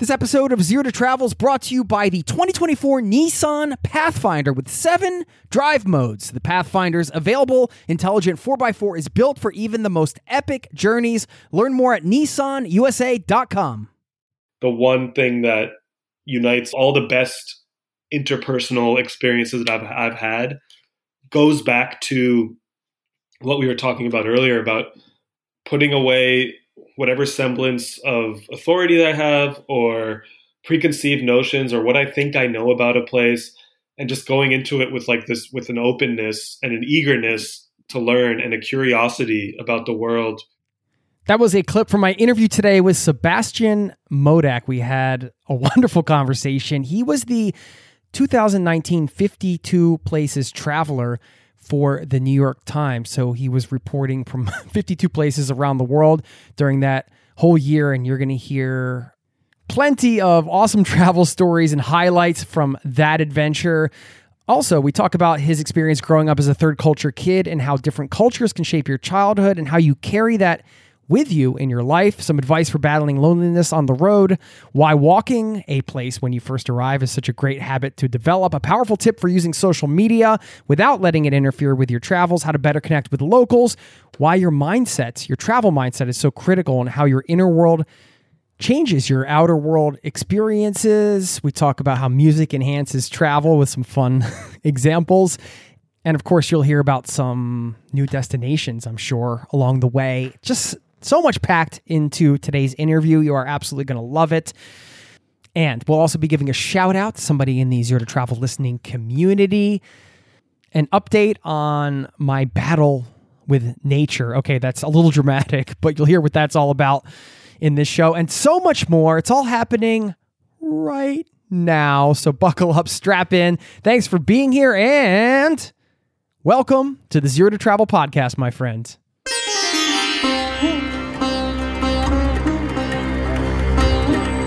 This episode of Zero to Travel is brought to you by the 2024 Nissan Pathfinder with seven drive modes. The Pathfinder's available intelligent 4x4 is built for even the most epic journeys. Learn more at nissanusa.com. The one thing that unites all the best interpersonal experiences that I've, I've had goes back to what we were talking about earlier about putting away whatever semblance of authority that I have or preconceived notions or what I think I know about a place and just going into it with like this with an openness and an eagerness to learn and a curiosity about the world. That was a clip from my interview today with Sebastian Modak. We had a wonderful conversation. He was the 2019 52 Places Traveler for the New York Times. So he was reporting from 52 places around the world during that whole year, and you're going to hear plenty of awesome travel stories and highlights from that adventure. Also, we talk about his experience growing up as a third culture kid and how different cultures can shape your childhood and how you carry that with you in your life, some advice for battling loneliness on the road, why walking a place when you first arrive is such a great habit to develop, a powerful tip for using social media without letting it interfere with your travels, how to better connect with locals, why your mindset, your travel mindset is so critical, and how your inner world changes your outer world experiences. We talk about how music enhances travel with some fun examples. And of course, you'll hear about some new destinations, I'm sure, along the way. Just so much packed into today's interview. You are absolutely going to love it. And we'll also be giving a shout out to somebody in the Zero to Travel listening community, an update on my battle with nature. Okay, that's a little dramatic, but you'll hear what that's all about in this show and so much more. It's all happening right now. So buckle up, strap in. Thanks for being here and welcome to the Zero to Travel podcast, my friends.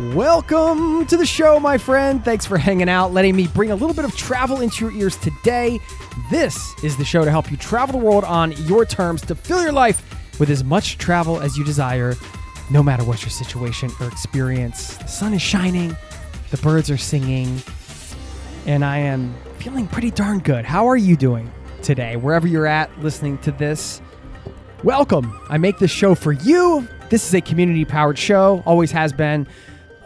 Welcome to the show, my friend. Thanks for hanging out, letting me bring a little bit of travel into your ears today. This is the show to help you travel the world on your terms to fill your life with as much travel as you desire, no matter what your situation or experience. The sun is shining, the birds are singing, and I am feeling pretty darn good. How are you doing today, wherever you're at listening to this? Welcome. I make this show for you. This is a community powered show, always has been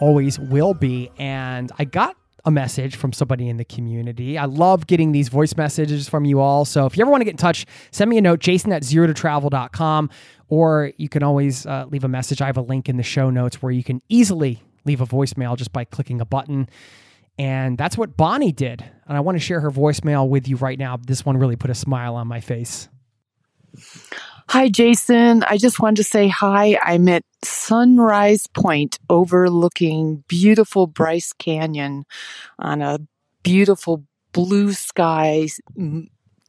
always will be. And I got a message from somebody in the community. I love getting these voice messages from you all. So if you ever want to get in touch, send me a note, jason at zero to travel.com, or you can always uh, leave a message. I have a link in the show notes where you can easily leave a voicemail just by clicking a button. And that's what Bonnie did. And I want to share her voicemail with you right now. This one really put a smile on my face. Hi, Jason. I just wanted to say hi. I'm at Sunrise Point overlooking beautiful Bryce Canyon on a beautiful blue sky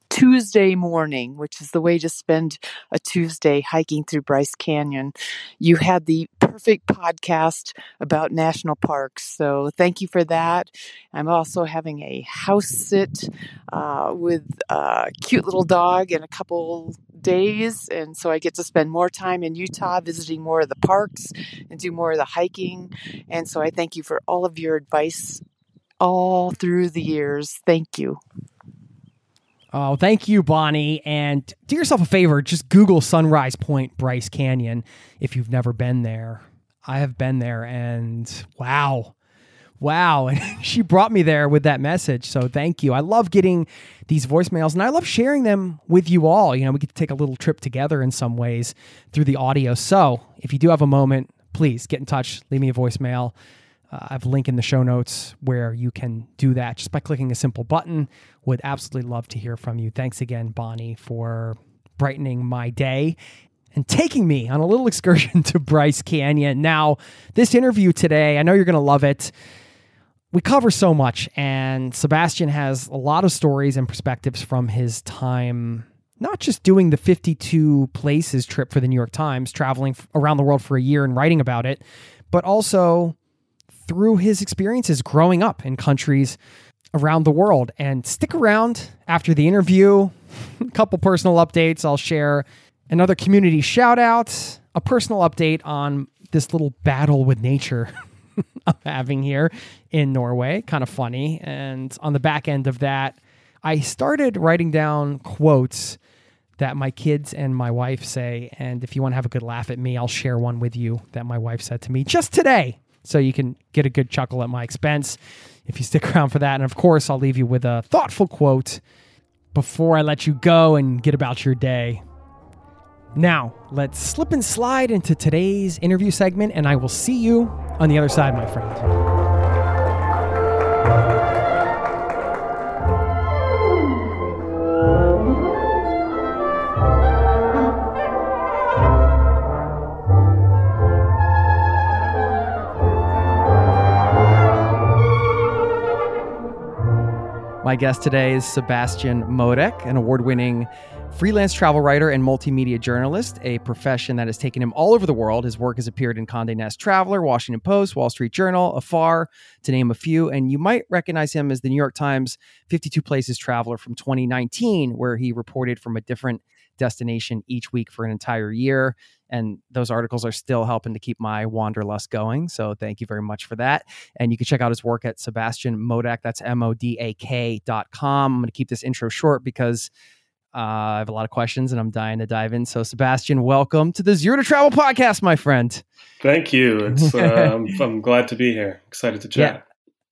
Tuesday morning, which is the way to spend a Tuesday hiking through Bryce Canyon. You had the perfect podcast about national parks, so thank you for that. I'm also having a house sit uh, with a cute little dog and a couple days. And so I get to spend more time in Utah visiting more of the parks and do more of the hiking. And so I thank you for all of your advice all through the years. Thank you. Oh, thank you, Bonnie. And do yourself a favor, just Google Sunrise Point Bryce Canyon if you've never been there. I have been there and wow. Wow. And she brought me there with that message. So thank you. I love getting these voicemails and I love sharing them with you all. You know, we get to take a little trip together in some ways through the audio. So if you do have a moment, please get in touch, leave me a voicemail. Uh, I have a link in the show notes where you can do that just by clicking a simple button. Would absolutely love to hear from you. Thanks again, Bonnie, for brightening my day and taking me on a little excursion to Bryce Canyon. Now, this interview today, I know you're going to love it. We cover so much, and Sebastian has a lot of stories and perspectives from his time, not just doing the 52 places trip for the New York Times, traveling around the world for a year and writing about it, but also through his experiences growing up in countries around the world. And stick around after the interview, a couple personal updates. I'll share another community shout out, a personal update on this little battle with nature I'm having here in Norway. Kind of funny. And on the back end of that, I started writing down quotes that my kids and my wife say. And if you want to have a good laugh at me, I'll share one with you that my wife said to me just today. So you can get a good chuckle at my expense if you stick around for that. And of course, I'll leave you with a thoughtful quote before I let you go and get about your day. Now, let's slip and slide into today's interview segment, and I will see you on the other side, my friend. My guest today is Sebastian Modak, an award winning freelance travel writer and multimedia journalist, a profession that has taken him all over the world. His work has appeared in Condé Nast Traveler, Washington Post, Wall Street Journal, Afar, to name a few. And you might recognize him as the New York Times 52 Places Traveler from 2019, where he reported from a different destination each week for an entire year. And those articles are still helping to keep my wanderlust going. So thank you very much for that. And you can check out his work at Sebastian Modak. That's M O D A K dot com. I'm going to keep this intro short because uh, I have a lot of questions and I'm dying to dive in. So, Sebastian, welcome to the Zero to Travel podcast, my friend. Thank you. It's, uh, I'm, I'm, glad to be here. Excited to chat. Yeah,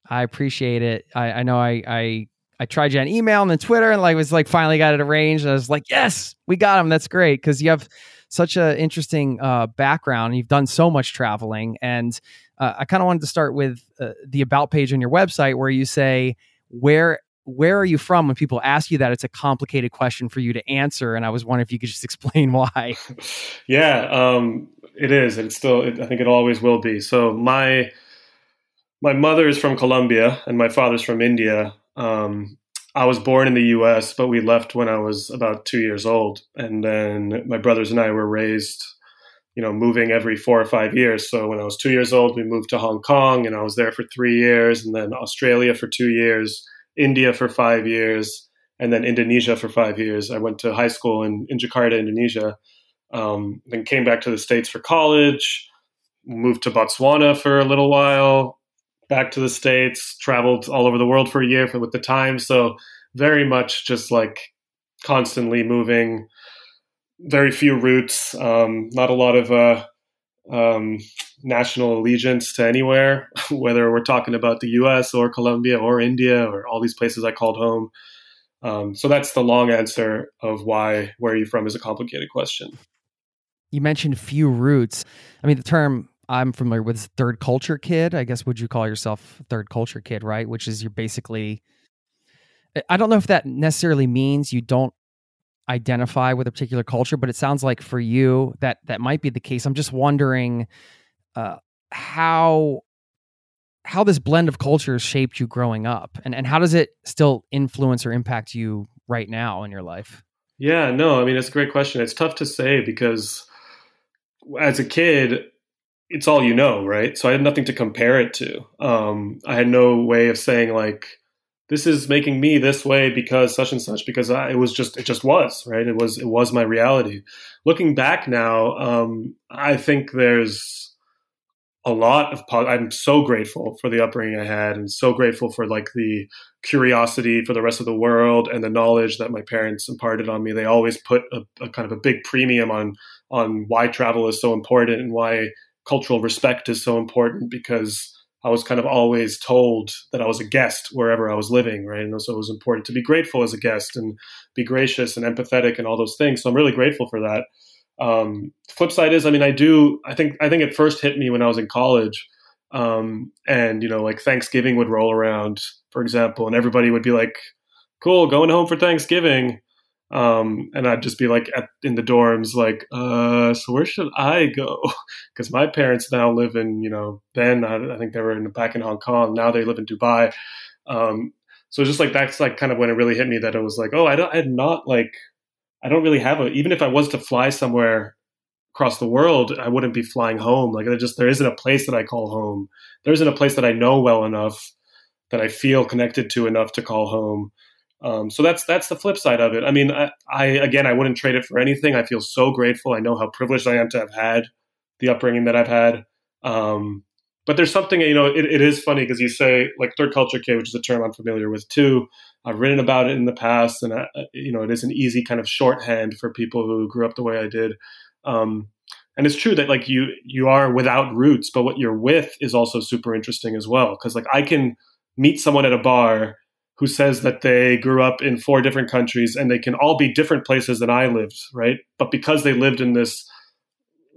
I appreciate it. I, I know I, I I tried you on email and then Twitter and like was like finally got it arranged. I was like, yes, we got him. That's great because you have such an interesting uh, background. You've done so much traveling, and uh, I kind of wanted to start with uh, the about page on your website where you say where where are you from when people ask you that it's a complicated question for you to answer and i was wondering if you could just explain why yeah um, it is it's still it, i think it always will be so my my mother is from colombia and my father's from india um, I was born in the US, but we left when I was about two years old. And then my brothers and I were raised, you know, moving every four or five years. So when I was two years old, we moved to Hong Kong and I was there for three years, and then Australia for two years, India for five years, and then Indonesia for five years. I went to high school in, in Jakarta, Indonesia, um, then came back to the States for college, moved to Botswana for a little while, back to the states, traveled all over the world for a year for, with the Times. So very much just like constantly moving, very few roots, um, not a lot of uh, um, national allegiance to anywhere, whether we're talking about the U.S. or Colombia or India or all these places I called home. Um, so that's the long answer of why "Where are you from?" is a complicated question. You mentioned few roots. I mean, the term I'm familiar with third culture kid. I guess would you call yourself third culture kid, right? Which is you're basically I don't know if that necessarily means you don't identify with a particular culture, but it sounds like for you that that might be the case. I'm just wondering uh, how how this blend of cultures shaped you growing up, and and how does it still influence or impact you right now in your life? Yeah, no, I mean it's a great question. It's tough to say because as a kid, it's all you know, right? So I had nothing to compare it to. Um, I had no way of saying like this is making me this way because such and such because I, it was just it just was right? It was it was my reality. Looking back now um, i think there's a lot of i'm so grateful for the upbringing i had and so grateful for like the curiosity for the rest of the world and the knowledge that my parents imparted on me. They always put a, a kind of a big premium on on why travel is so important and why cultural respect is so important because I was kind of always told that I was a guest wherever I was living, right? And so it was important to be grateful as a guest and be gracious and empathetic and all those things. So I'm really grateful for that. Um, flip side is, I mean, I do. I think I think it first hit me when I was in college, um, and you know, like Thanksgiving would roll around, for example, and everybody would be like, "Cool, going home for Thanksgiving," Um, and I'd just be like at, in the dorms, like, uh, so where should I go? Because my parents now live in, you know, then I, I, think they were in, back in Hong Kong. Now they live in Dubai. Um, so just like that's like kind of when it really hit me that it was like, oh, I don't, I had not like, I don't really have a. Even if I was to fly somewhere across the world, I wouldn't be flying home. Like there just there isn't a place that I call home. There isn't a place that I know well enough that I feel connected to enough to call home. Um, so that's that's the flip side of it. I mean, I, I, again, I wouldn't trade it for anything. I feel so grateful. I know how privileged I am to have had the upbringing that I've had. Um, but there's something you know. It, it is funny because you say like third culture kid, which is a term I'm familiar with too. I've written about it in the past, and I, you know, it is an easy kind of shorthand for people who grew up the way I did. Um, and it's true that like you you are without roots, but what you're with is also super interesting as well. Because like I can meet someone at a bar who says that they grew up in four different countries and they can all be different places than I lived, right? But because they lived in this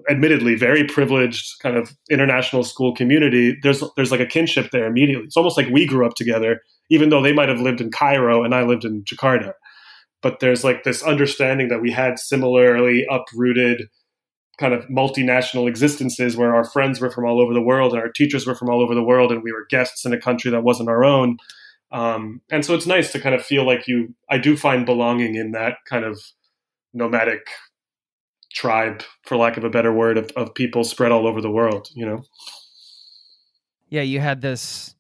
admittedly very privileged kind of international school community, there's there's like a kinship there immediately. It's almost like we grew up together, even though they might have lived in Cairo and I lived in Jakarta. But there's like this understanding that we had similarly uprooted kind of multinational existences where our friends were from all over the world and our teachers were from all over the world and we were guests in a country that wasn't our own um, and so it's nice to kind of feel like you, I do find belonging in that kind of nomadic tribe, for lack of a better word, of, of people spread all over the world, you know? Yeah, you had this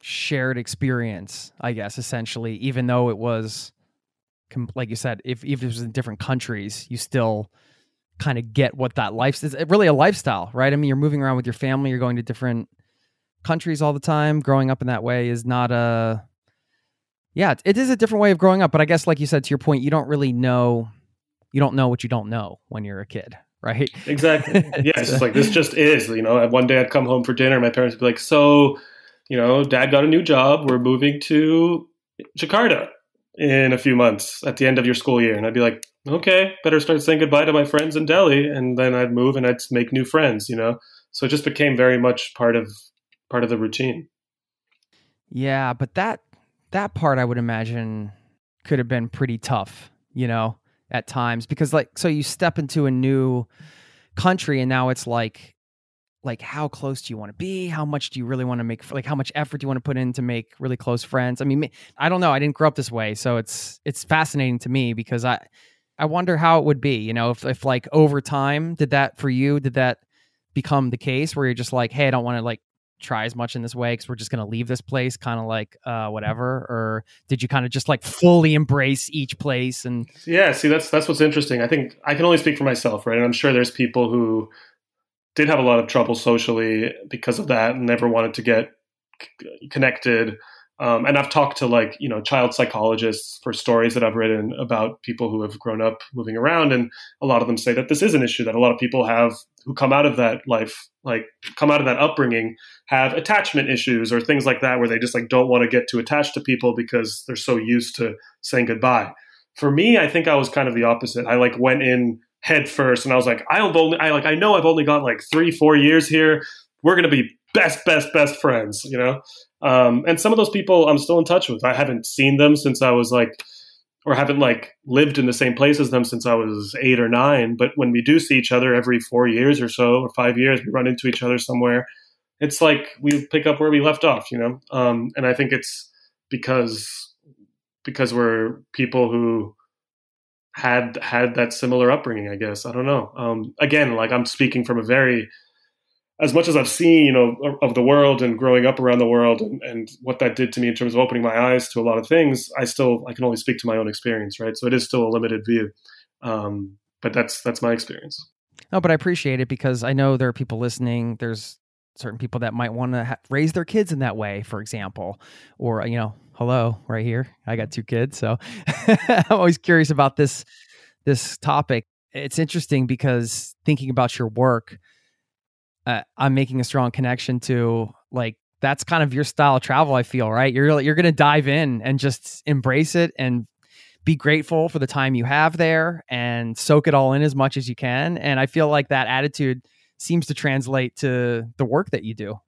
shared experience, I guess, essentially, even though it was, like you said, if, if it was in different countries, you still kind of get what that life is really a lifestyle, right? I mean, you're moving around with your family, you're going to different countries all the time, growing up in that way is not a yeah, it is a different way of growing up. But I guess, like you said, to your point, you don't really know, you don't know what you don't know when you're a kid, right? Exactly. yeah, it's just like this just is. You know, one day I'd come home for dinner, and my parents would be like, "So, you know, Dad got a new job. We're moving to Jakarta in a few months at the end of your school year," and I'd be like, "Okay, better start saying goodbye to my friends in Delhi," and then I'd move and I'd make new friends. You know, so it just became very much part of part of the routine. Yeah, but that that part I would imagine could have been pretty tough, you know, at times because like so you step into a new country and now it's like like how close do you want to be how much do you really want to make like how much effort do you want to put in to make really close friends i mean i don't know i didn't grow up this way so it's it's fascinating to me because i i wonder how it would be you know if, if like over time did that for you did that become the case where you're just like hey i don't want to like try as much in this way because we're just going to leave this place kind of like uh, whatever? Or did you kind of just like fully embrace each place and yeah see that's that's what's interesting. I think i can only speak for myself right? And i'm sure there's people who did have a lot of trouble socially because of that and never wanted to get c- connected um, and I've talked to like you know child psychologists for stories that I've written about people who have grown up moving around, and a lot of them say that this is an issue that a lot of people have who come out of that life, like come out of that upbringing, have attachment issues or things like that, where they just like don't want to get too attached to people because they're so used to saying goodbye. For me, I think I was kind of the opposite. I like went in head first, and I was like, I've only, I like, I know I've only got like three, four years here. We're gonna be best, best, best friends, you know. Um, and some of those people I'm still in touch with. I haven't seen them since I was like, or haven't like lived in the same place as them since I was eight or nine. But when we do see each other every four years or so, or five years, we run into each other somewhere. It's like we pick up where we left off, you know. Um, and I think it's because because we're people who had had that similar upbringing. I guess I don't know. Um, again, like I'm speaking from a very as much as I've seen, you know, of the world and growing up around the world and, and what that did to me in terms of opening my eyes to a lot of things, I still I can only speak to my own experience, right? So it is still a limited view, um, but that's that's my experience. No, but I appreciate it because I know there are people listening. There's certain people that might want to ha- raise their kids in that way, for example, or you know, hello, right here, I got two kids, so I'm always curious about this this topic. It's interesting because thinking about your work uh, I'm making a strong connection to like that's kind of your style of travel. I feel right. You're you're going to dive in and just embrace it and be grateful for the time you have there and soak it all in as much as you can. And I feel like that attitude seems to translate to the work that you do.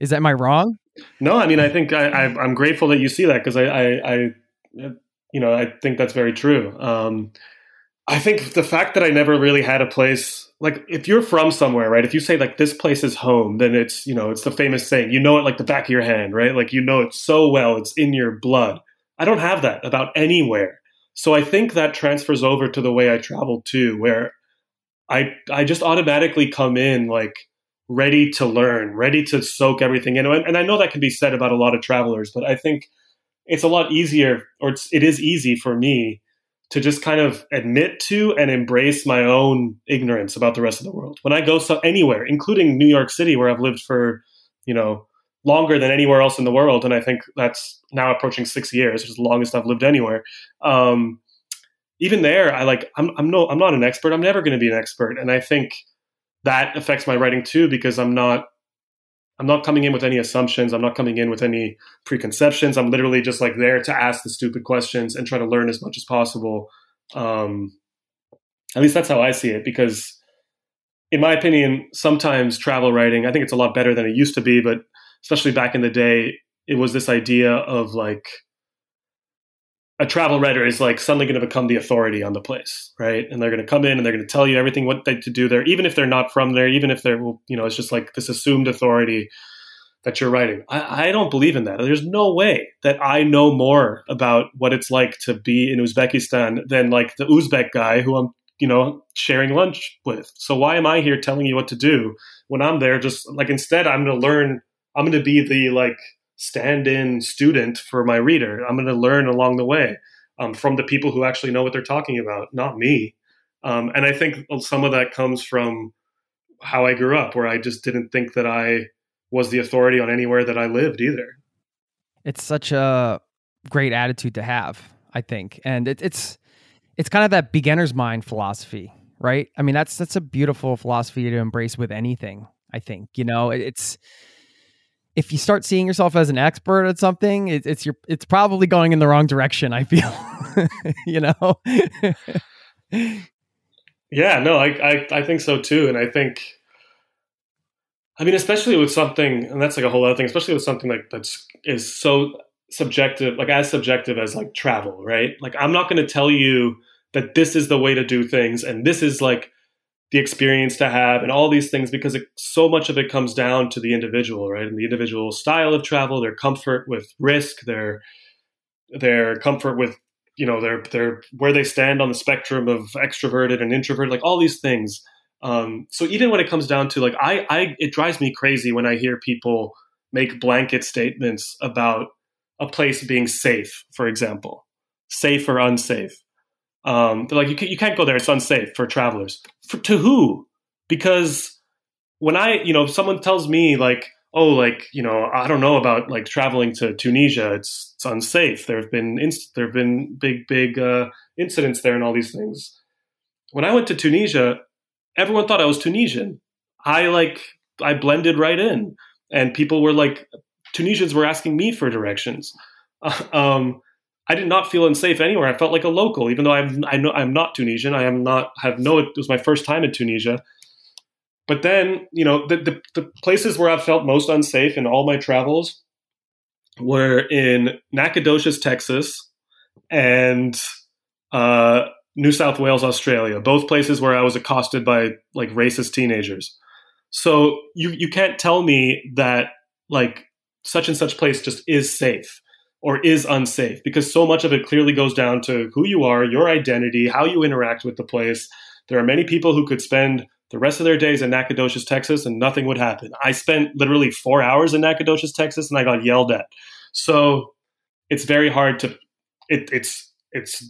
Is that am I wrong? No, I mean I think I, am grateful that you see that because I, I, I you know I think that's very true. Um, I think the fact that I never really had a place like if you're from somewhere, right? If you say like this place is home, then it's, you know, it's the famous saying, you know it like the back of your hand, right? Like you know it so well, it's in your blood. I don't have that about anywhere. So I think that transfers over to the way I travel too, where I I just automatically come in like ready to learn, ready to soak everything in. And I know that can be said about a lot of travelers, but I think it's a lot easier, or it's, it is easy for me to just kind of admit to and embrace my own ignorance about the rest of the world. When I go so anywhere, including New York City, where I've lived for, you know, longer than anywhere else in the world, and I think that's now approaching six years, which is the longest I've lived anywhere. Um, even there, I like I'm I'm no I'm not an expert. I'm never going to be an expert, and I think that affects my writing too because I'm not I'm not coming in with any assumptions. I'm not coming in with any preconceptions. I'm literally just like there to ask the stupid questions and try to learn as much as possible. Um, at least that's how I see it. Because, in my opinion, sometimes travel writing, I think it's a lot better than it used to be. But especially back in the day, it was this idea of like a travel writer is like suddenly going to become the authority on the place, right? And they're going to come in and they're going to tell you everything what they to do there, even if they're not from there, even if they're, you know, it's just like this assumed authority that you're writing. I, I don't believe in that. There's no way that I know more about what it's like to be in Uzbekistan than like the Uzbek guy who I'm, you know, sharing lunch with. So why am I here telling you what to do when I'm there? Just like instead, I'm going to learn. I'm going to be the like stand in student for my reader. I'm going to learn along the way um, from the people who actually know what they're talking about, not me. Um, and I think some of that comes from how I grew up, where I just didn't think that I was the authority on anywhere that I lived either. It's such a great attitude to have, I think, and it, it's it's kind of that beginner's mind philosophy, right? I mean, that's that's a beautiful philosophy to embrace with anything. I think you know it's if you start seeing yourself as an expert at something, it, it's your it's probably going in the wrong direction. I feel, you know. yeah, no, I, I I think so too, and I think, I mean, especially with something, and that's like a whole other thing, especially with something like that's is so subjective, like as subjective as like travel, right? Like I'm not going to tell you that this is the way to do things, and this is like the experience to have and all these things because it, so much of it comes down to the individual right? And the individual style of travel their comfort with risk their their comfort with you know their their where they stand on the spectrum of extroverted and introverted like all these things. Um, so even when it comes down to like I, I it drives me crazy when i hear people make blanket statements about a place being safe for example. Safe or unsafe um, they're like, you, can, you can't go there; it's unsafe for travelers. For, to who? Because when I, you know, someone tells me like, oh, like you know, I don't know about like traveling to Tunisia; it's, it's unsafe. There have been inst- there have been big big uh, incidents there and all these things. When I went to Tunisia, everyone thought I was Tunisian. I like I blended right in, and people were like, Tunisians were asking me for directions. um, I did not feel unsafe anywhere. I felt like a local, even though I'm I know I'm not Tunisian. I am not have no. It was my first time in Tunisia. But then you know the, the, the places where I've felt most unsafe in all my travels were in Nacogdoches, Texas, and uh, New South Wales, Australia. Both places where I was accosted by like racist teenagers. So you you can't tell me that like such and such place just is safe or is unsafe because so much of it clearly goes down to who you are, your identity, how you interact with the place. There are many people who could spend the rest of their days in Nacogdoches, Texas, and nothing would happen. I spent literally four hours in Nacogdoches, Texas, and I got yelled at. So it's very hard to it, it's it's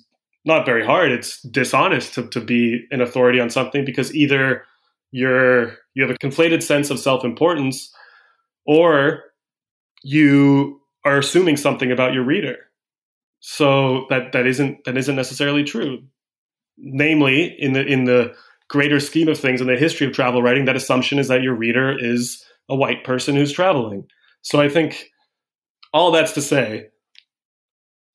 not very hard. It's dishonest to, to be an authority on something because either you're you have a conflated sense of self importance, or you are assuming something about your reader. So that that isn't that isn't necessarily true. Namely, in the in the greater scheme of things in the history of travel writing, that assumption is that your reader is a white person who's traveling. So I think all that's to say,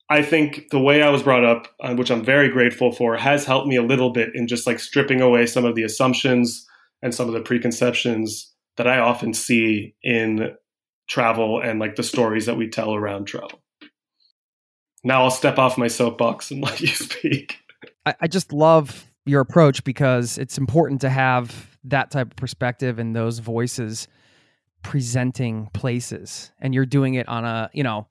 I think the way I was brought up, uh, which I'm very grateful for, has helped me a little bit in just like stripping away some of the assumptions and some of the preconceptions that I often see in travel and like the stories that we tell around travel. Now I'll step off my soapbox and let you speak. I, I just love your approach because it's important to have that type of perspective and those voices presenting places and you're doing it on a you know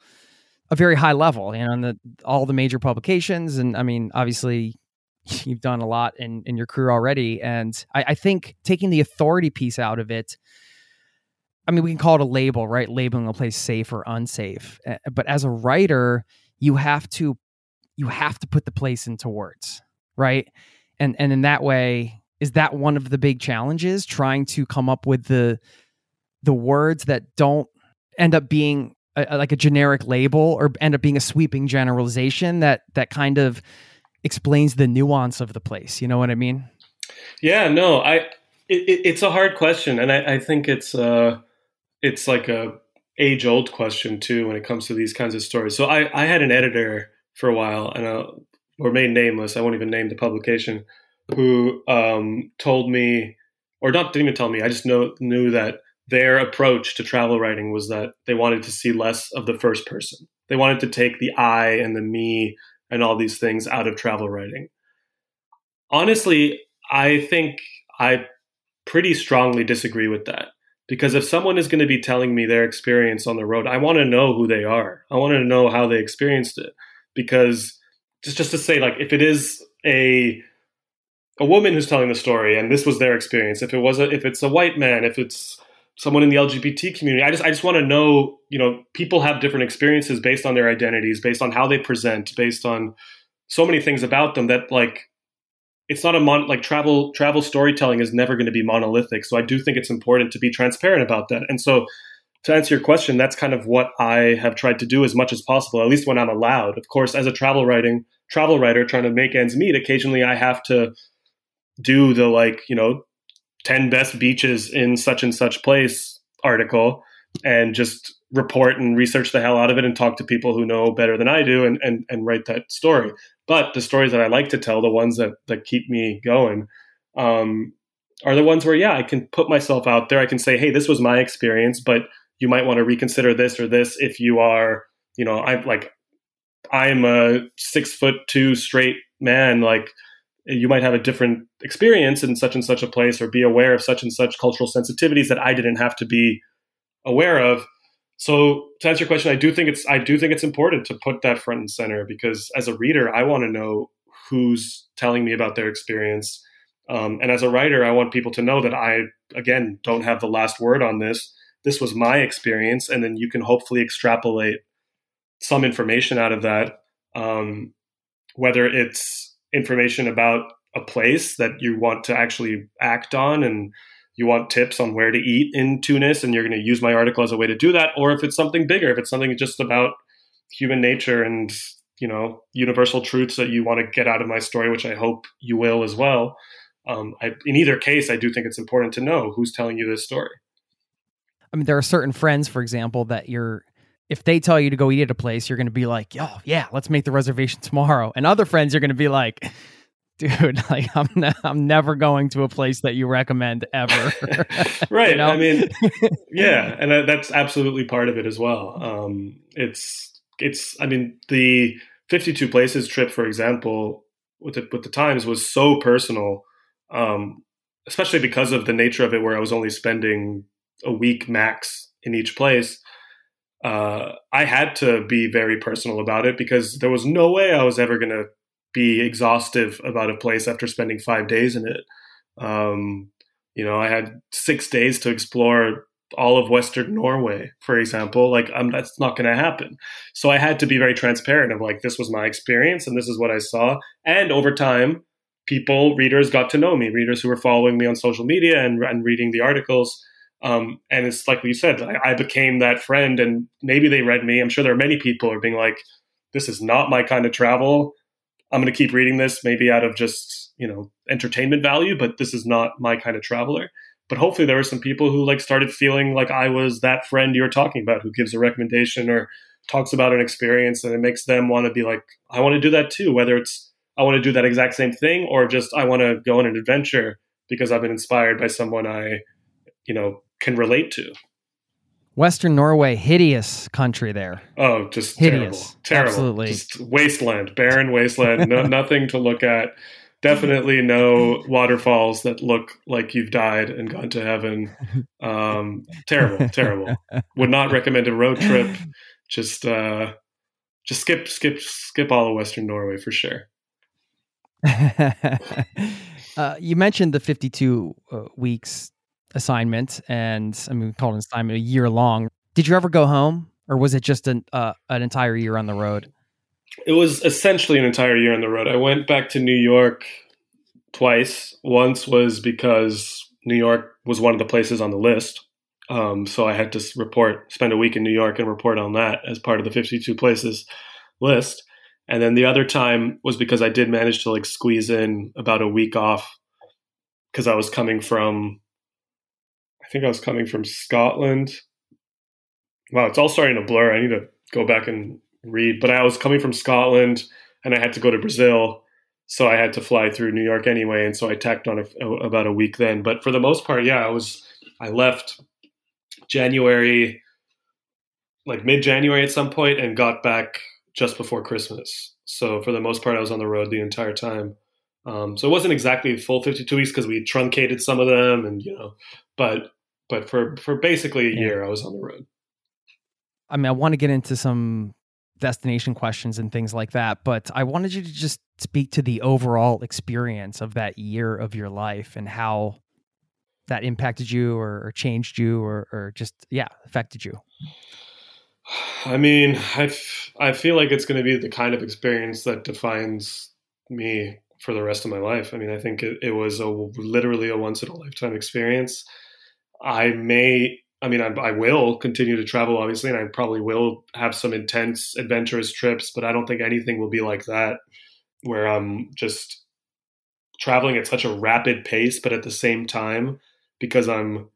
a very high level and on the all the major publications and i mean obviously you've done a lot in in your career already and I, I think taking the authority piece out of it i mean we can call it a label right? Labeling a place safe or unsafe eh, but as a writer you have to you have to put the place into words right? And and in that way is that one of the big challenges trying to come up with the the words that don't end up being a, like a generic label or end up being a sweeping generalization that that kind of explains the nuance of the place you know what i mean? Yeah no i it, it's a hard question and i, I think it's uh it's like a age old question too when it comes to these kinds of stories so i i had an editor for a while and uh, remain nameless. I won't even name the publication, who um, told me, or not didn't even tell me. I just know knew that their approach to travel writing was that they wanted to see less of the first person. They wanted to take the I and the me and all these things out of travel writing. Honestly, I think I pretty strongly disagree with that. Because if someone is going to be telling me their experience on the road, I want to know who they are. I want to know how they experienced it. Because just just to say like if it is a a woman who's telling the story and this was their experience if it was a, if it's a white man if it's someone in the lgbt community i just i just want to know you know people have different experiences based on their identities based on how they present based on so many things about them that like it's not a mon like travel travel storytelling is never going to be monolithic so i do think it's important to be transparent about that. And so to answer your question that's kind of what i have tried to do as much as possible at least when i'm allowed. Of course as a travel writing travel writer trying to make ends meet, occasionally I have to do the like, you know, 10 best beaches in such and such place article and just report and research the hell out of it and talk to people who know better than I do and, and, and write that story. But the stories that I like to tell, the ones that, that keep me going, um, are the ones where, yeah, I can put myself out there. I can say, hey, this was my experience, but you might want to reconsider this or this if you are, you know, I'm like I'm a six foot two straight man, like you might have a different experience in such and such a place or be aware of such and such cultural sensitivities that I didn't have to be aware of. So to answer your question, I do think it's I do think it's important to put that front and center because as a reader, I want to know who's telling me about their experience. Um, and as a writer, I want people to know that I again don't have the last word on this. This was my experience, and then you can hopefully extrapolate some information out of that, um, whether it's information about a place that you want to actually act on and you want tips on where to eat in Tunis and you're going to use my article as a way to do that, or if it's something bigger, if it's something just about human nature and you know universal truths that you want to get out of my story, which I hope you will as well. Um, I, in either case, I do think it's important to know who's telling you this story. I mean, there are certain friends, for example, that you're if they tell you to go eat at a place, you're going to be like, "Oh yeah, let's make the reservation tomorrow." And other friends you're going to be like, "Dude, like I'm ne- I'm never going to a place that you recommend ever." right. You know? I mean, yeah, and that's absolutely part of it as well. Um, it's it's I mean the 52 places trip, for example, with the, with the Times was so personal, um, especially because of the nature of it, where I was only spending a week max in each place uh, I had to be very personal about it because there was no way I was ever going to be exhaustive about a place after spending five days in it. Um, You know, I had six days to explore all of Western Norway, for example. Like, that's not going to happen. So I had to be very transparent of like, this was my experience and this is what I saw. And over time, people, readers got to know me, readers who were following me on social media and, and reading the articles. Um, and it's like you said, I, I, became that friend, and maybe they read me. I'm sure there are many people who are being like, "This is not my kind of travel. I'm going to keep reading this, maybe out of just you know entertainment value, but this is not my kind of traveler." But hopefully, there were some people who like started feeling like I was that friend you're talking about, who gives a recommendation or talks about an experience, and it makes them want to be like, "I want to do that too." Whether it's I want to do that exact same thing, or just I want to go on an adventure because I've been inspired by someone I, you know, can relate to. Western Norway, hideous country there. Oh, just hideous. terrible, terrible, absolutely, just wasteland, barren wasteland, no, nothing to look at. Definitely no waterfalls that look like you've died and gone to heaven. Um, terrible, terrible. Would not recommend a road trip. Just, uh, just skip, skip, skip all of Western Norway for sure. uh, you mentioned the 52 uh, weeks assignment, and I mean, we called an assignment a year long. Did you ever go home, or was it just an uh, an entire year on the road? It was essentially an entire year on the road. I went back to New York twice. Once was because New York was one of the places on the list. Um, so I had to report, spend a week in New York and report on that as part of the 52 places list. And then the other time was because I did manage to like squeeze in about a week off because I was coming from I think I was coming from Scotland. Wow, it's all starting to blur. I need to go back and read. But I was coming from Scotland and I had to go to Brazil. So I had to fly through New York anyway. And so I tacked on a, a, about a week then. But for the most part, yeah, I was, I left January, like mid January at some point and got back just before Christmas. So for the most part, I was on the road the entire time. Um, so it wasn't exactly full 52 weeks because we truncated some of them and, you know, but but for for basically a yeah. year, I was on the road. I mean, I want to get into some destination questions and things like that, but I wanted you to just speak to the overall experience of that year of your life and how that impacted you or, or changed you or, or just yeah affected you. I mean, I, f- I feel like it's going to be the kind of experience that defines me for the rest of my life. I mean, I think it, it was a literally a once in a lifetime experience. I may, I mean, I, I, will continue to travel, obviously, and I probably will have some intense, adventurous trips, but I don't think anything will be like that, where I'm just traveling at such a rapid pace, but at the same time, because I'm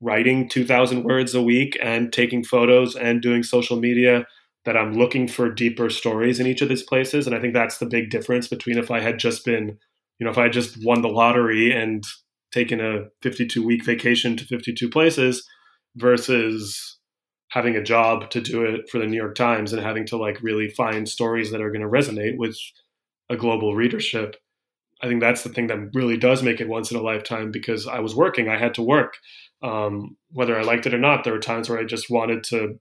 writing 2,000 words a week and taking photos and doing social media, that I'm looking for deeper stories in each of these places. And I think that's the big difference between if I had just been, you know, if I had just won the lottery and taken a 52 week vacation to 52 places versus having a job to do it for the New York Times and having to like really find stories that are going to resonate with a global readership. I think that's the thing that really does make it once in a lifetime because I was working, I had to work. Um, whether I liked it or not, there were times where I just wanted to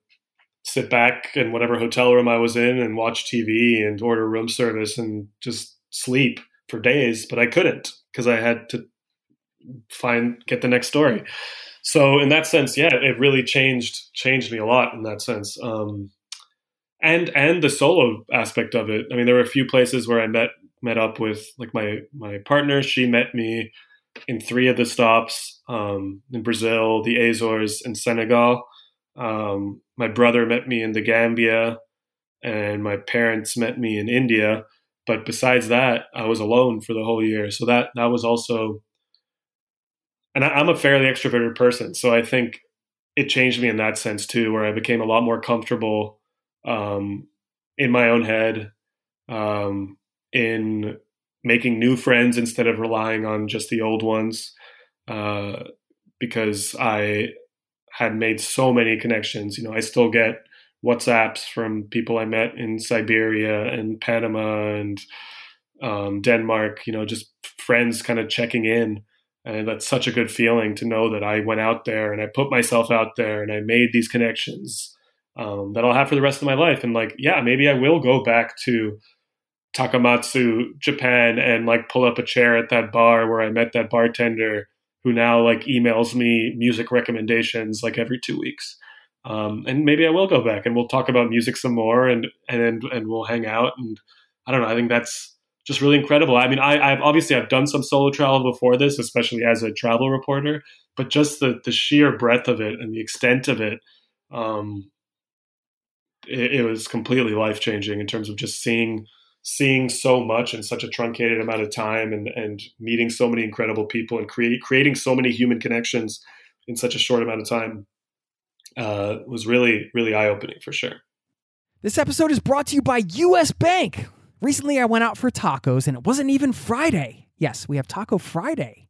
sit back in whatever hotel room I was in and watch TV and order room service and just sleep for days, but I couldn't because I had to find get the next story. So in that sense, yeah, it really changed changed me a lot in that sense. Um, and and the solo aspect of it. I mean, there were a few places where I met met up with like my my partner. She met me in three of the stops um, in Brazil, the Azores, and Senegal. Um, my brother met me in the Gambia, and my parents met me in India. But besides that, I was alone for the whole year. So that that was also and I, am a fairly extroverted person, so I think it changed me in that sense too, where I became a lot more comfortable um, in my own head, um, in making new friends instead of relying on just the old ones, uh, because I had made so many connections. You know, I still get WhatsApps from people I met in Siberia and Panama and um, Denmark. You know, just friends kind of checking in and that's such a good feeling to know that I went out there and I put myself out there and I made these connections um, that I'll have for the rest of my life. And like, yeah, maybe I will go back to Takamatsu, Japan, and like pull up a chair at that bar where I met that bartender who now like emails me music recommendations like every two weeks. Um, and maybe I will go back and we'll talk about music some more and and and we'll hang out and I don't know. I think that's just really incredible. I mean, I, have obviously I've done some solo travel before this, especially as a travel reporter, but just the the sheer breadth of it and the extent of it, um, it, it was completely life changing in terms of just seeing seeing so much in such a truncated amount of time and and meeting so many incredible people and create, creating so many human connections in such a short amount of time uh, was really really eye opening for sure. This episode is brought to you by U.S. Bank. Recently, I went out for tacos and it wasn't even Friday. Yes, we have Taco Friday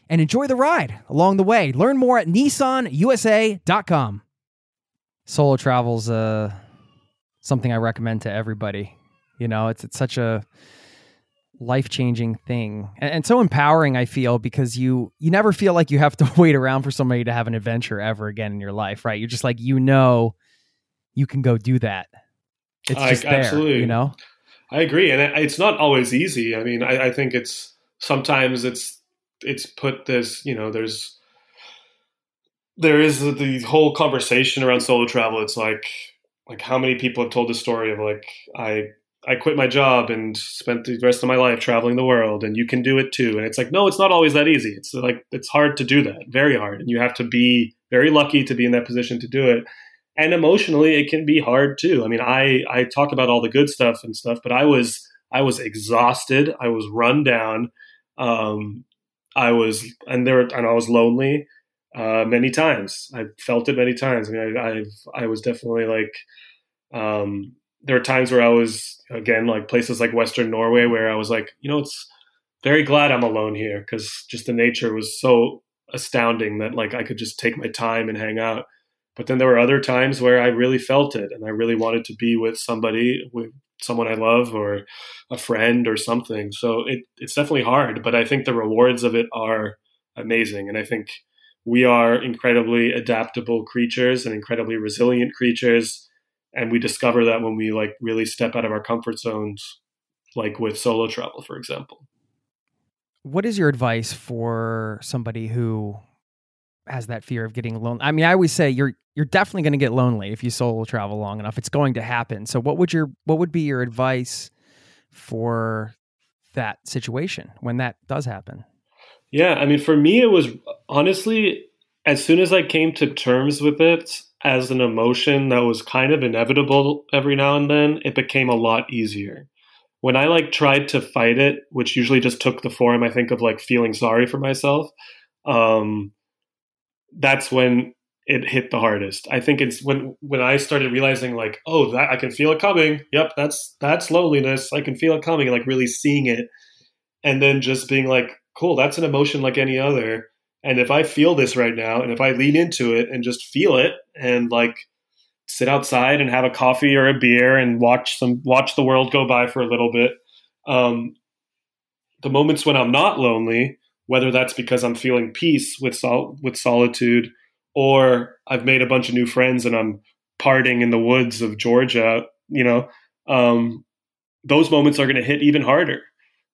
and enjoy the ride along the way. Learn more at nissanusa.com. Solo travel's uh, something I recommend to everybody. You know, it's it's such a life changing thing and, and, so empowering. I feel because you you never feel like you have to wait around for somebody to have an adventure ever again in your life, right? You're just like you know you can go do that. It's just I, there, absolutely. you know. I agree, and it's not always easy. I mean, I, I think it's sometimes it's it's put this you know there's there is the whole conversation around solo travel. It's like like how many people have told the story of like I I quit my job and spent the rest of my life traveling the world and you can do it too. And it's like, no, it's not always that easy. It's like, it's hard to do that, very hard. And you have to be very lucky to be in that position to do it. And emotionally, it can be hard too. I mean, I, I talk about all the good stuff and stuff, but I was, I was exhausted. I was run down. Um, I was, and there, and I was lonely, uh, many times. I felt it many times. I mean, I, I, I was definitely like, um, there were times where I was again like places like Western Norway where I was like, you know, it's very glad I'm alone here because just the nature was so astounding that like I could just take my time and hang out. But then there were other times where I really felt it and I really wanted to be with somebody, with someone I love or a friend or something. So it, it's definitely hard, but I think the rewards of it are amazing. And I think we are incredibly adaptable creatures and incredibly resilient creatures and we discover that when we like really step out of our comfort zones like with solo travel for example what is your advice for somebody who has that fear of getting alone? i mean i always say you're you're definitely going to get lonely if you solo travel long enough. It's going to happen. So what would your what would be your advice for that situation when that does happen? Yeah i mean for me it was honestly as soon as i came to terms with it as an emotion that was kind of inevitable every now and then, it became a lot easier. When I like tried to fight it, which usually just took the form, I think, of like feeling sorry for myself, um, that's when it hit the hardest. I think it's when when I started realizing like, oh, that I can feel it coming. Yep, that's that's loneliness. I can feel it coming, like really seeing it, and then just being like, cool, that's an emotion like any other and if I feel this right now, and if I lean into it and just feel it, and like sit outside and have a coffee or a beer and watch some watch the world go by for a little bit, um, the moments when I'm not lonely, whether that's because I'm feeling peace with sol- with solitude, or I've made a bunch of new friends and I'm partying in the woods of Georgia, you know, um, those moments are going to hit even harder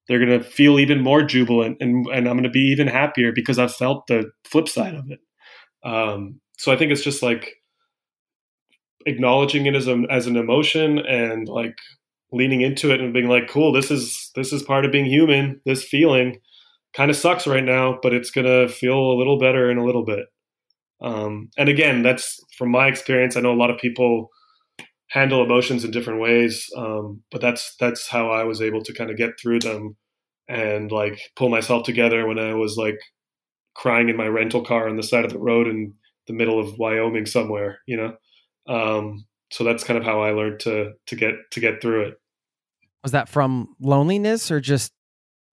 they're going to feel even more jubilant and, and I'm going to be even happier because I've felt the flip side of it. Um, so I think it's just like acknowledging it as, a, as an emotion and like leaning into it and being like, cool, this is, this is part of being human. This feeling kind of sucks right now, but it's going to feel a little better in a little bit. Um, and again, that's from my experience. I know a lot of people handle emotions in different ways. Um, but that's that's how I was able to kind of get through them and like pull myself together when I was like crying in my rental car on the side of the road in the middle of Wyoming somewhere, you know. Um, so that's kind of how I learned to to get to get through it. Was that from loneliness or just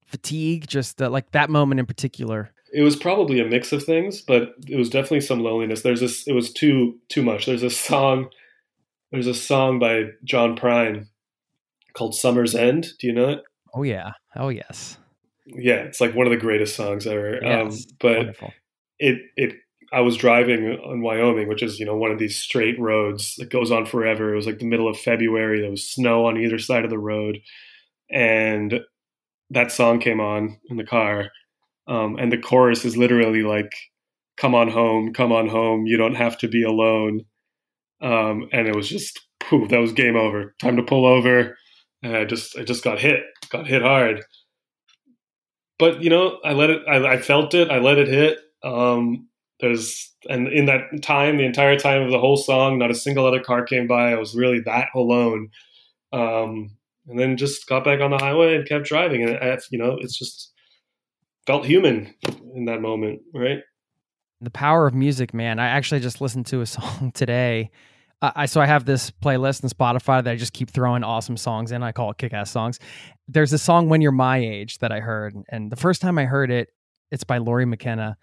fatigue? Just uh, like that moment in particular? It was probably a mix of things, but it was definitely some loneliness. There's this. It was too too much. There's a song there's a song by John Prine called Summer's End. Do you know it? Oh yeah. Oh yes. Yeah, it's like one of the greatest songs ever. Um, yes. Um, but Wonderful. it it I was driving on Wyoming, which is you know one of these straight roads that goes on forever. It was like the middle of February. There was snow on either side of the road, and that song came on in the car, um, and the chorus is literally like, "Come on home, come on home. You don't have to be alone." um, and it was just poof, that was game over. Time to pull over, and I just I just got hit, got hit hard. But you know, I let it. I, I felt it. I let it hit. Um, there's and in that time, the entire time of the whole song, not a single other car came by. I was really that alone. Um, and then just got back on the highway and kept driving. And I, you know, it's just felt human in that moment, right? The power of music, man. I actually just listened to a song today. Uh, I so I have this playlist in Spotify that I just keep throwing awesome songs in. I call it kick-ass songs. There's a song "When You're My Age" that I heard, and the first time I heard it, it's by Lori McKenna.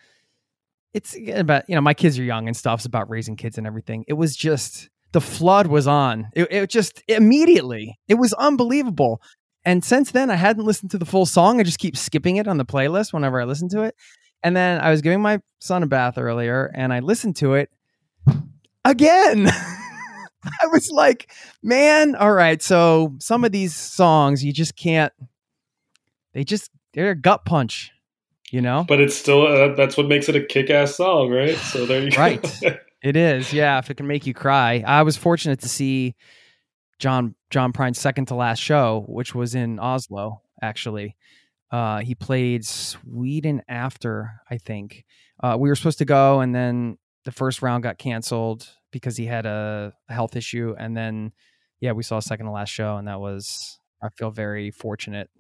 It's about you know my kids are young and stuff. It's about raising kids and everything. It was just the flood was on. It, it just immediately. It was unbelievable. And since then, I hadn't listened to the full song. I just keep skipping it on the playlist whenever I listen to it. And then I was giving my son a bath earlier and I listened to it again. I was like, man, all right. So some of these songs you just can't, they just, they're a gut punch, you know? But it's still, uh, that's what makes it a kick ass song, right? So there you go. Right. it is. Yeah. If it can make you cry. I was fortunate to see John, John Prine's second to last show, which was in Oslo, actually. Uh, he played Sweden after, I think. Uh, we were supposed to go, and then the first round got canceled because he had a, health issue. And then, yeah, we saw a second to last show, and that was, I feel very fortunate.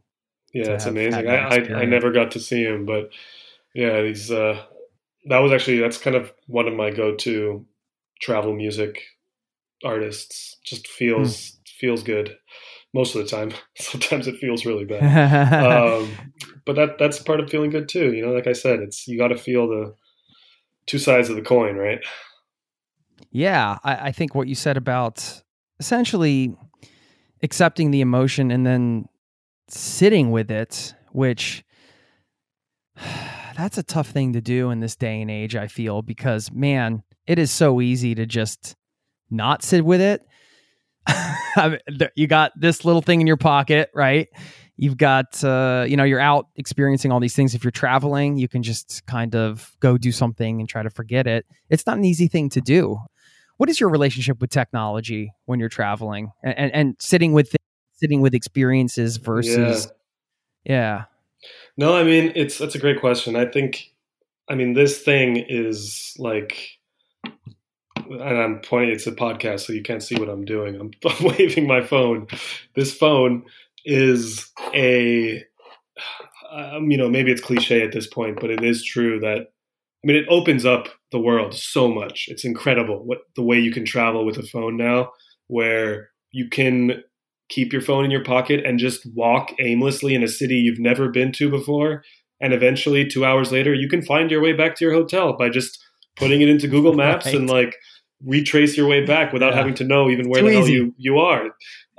Yeah, it's amazing. I, I, I, never got to see him, but yeah, he's, uh, that was actually, that's kind of one of my go to travel music artists. Just feels, hmm. feels good most of the time. Sometimes it feels really bad. um, but that that's part of feeling good too. You know, like I said, it's you got to feel the two sides of the coin, right? Yeah, I, I think what you said about essentially accepting the emotion and then sitting with it, which that's a tough thing to do in this day and age. I feel because man, it is so easy to just not sit with it you got this little thing in your pocket, right? You've got, uh, you know, you're out experiencing all these things. If you're traveling, you can just kind of go do something and try to forget it. It's not an easy thing to do. What is your relationship with technology when you're traveling and, and, and sitting with sitting with experiences versus, yeah. yeah. No, I mean it's that's a great question. I think, I mean, this thing is like and I'm pointing. It's a podcast, so you can't see what I'm doing. I'm, I'm waving my phone. This phone is a, um, you know, maybe it's cliche at this point, but it is true that I mean, it opens up the world so much. It's incredible what the way you can travel with a phone now, where you can keep your phone in your pocket and just walk aimlessly in a city you've never been to before. And eventually, two hours later, you can find your way back to your hotel by just putting it into Google Maps right. and like retrace your way back without yeah. having to know even where Too the hell you, you are.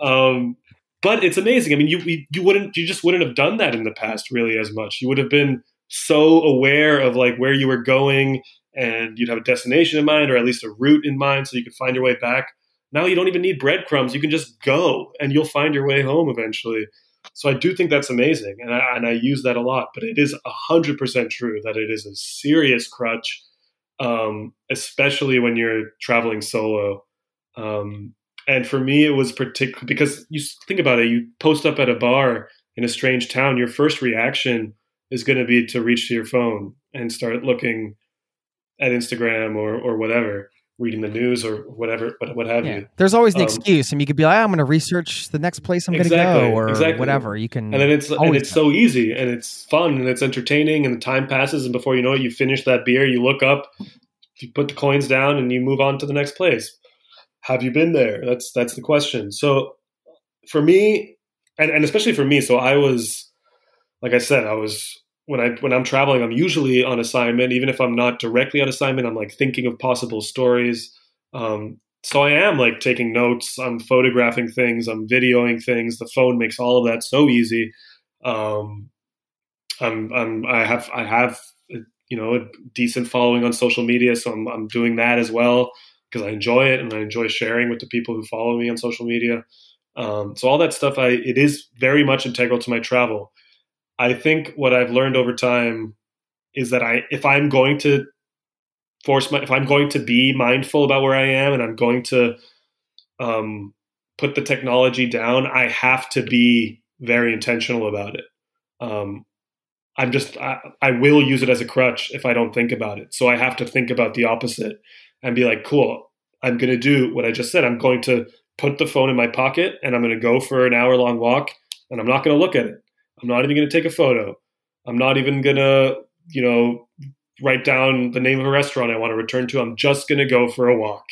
Um, but it's amazing. I mean, you you wouldn't you just wouldn't have done that in the past really as much. You would have been so aware of like where you were going and you'd have a destination in mind or at least a route in mind so you could find your way back. Now you don't even need breadcrumbs. You can just go and you'll find your way home eventually. So I do think that's amazing. And I, and I use that a lot, but it is 100% true that it is a serious crutch, um, especially when you're traveling solo. Um, and for me, it was particular because you think about it, you post up at a bar in a strange town, your first reaction is going to be to reach to your phone and start looking at Instagram or or whatever, reading the news or whatever, what, what have yeah. you. There's always an um, excuse, and you could be like, I'm going to research the next place I'm exactly, going to go, or exactly. whatever. You can, and then it's and it's so easy, and it's fun, and it's entertaining, and the time passes, and before you know it, you finish that beer, you look up, you put the coins down, and you move on to the next place. Have you been there? That's that's the question. So for me, and, and especially for me, so I was, like I said, I was when I when I'm traveling, I'm usually on assignment. Even if I'm not directly on assignment, I'm like thinking of possible stories. Um, so I am like taking notes. I'm photographing things. I'm videoing things. The phone makes all of that so easy. Um, I'm, I'm I have I have you know a decent following on social media, so I'm I'm doing that as well because I enjoy it and I enjoy sharing with the people who follow me on social media. Um, so all that stuff, I it is very much integral to my travel. I think what I've learned over time is that I if I'm going to force my if I'm going to be mindful about where I am and I'm going to um, put the technology down, I have to be very intentional about it. Um, I'm just I, I will use it as a crutch if I don't think about it. So I have to think about the opposite and be like, cool, I'm going to do what I just said. I'm going to put the phone in my pocket and I'm going to go for an hour long walk and I'm not going to look at it. I'm not even going to take a photo. I'm not even going to, you know, write down the name of a restaurant I want to return to. I'm just going to go for a walk.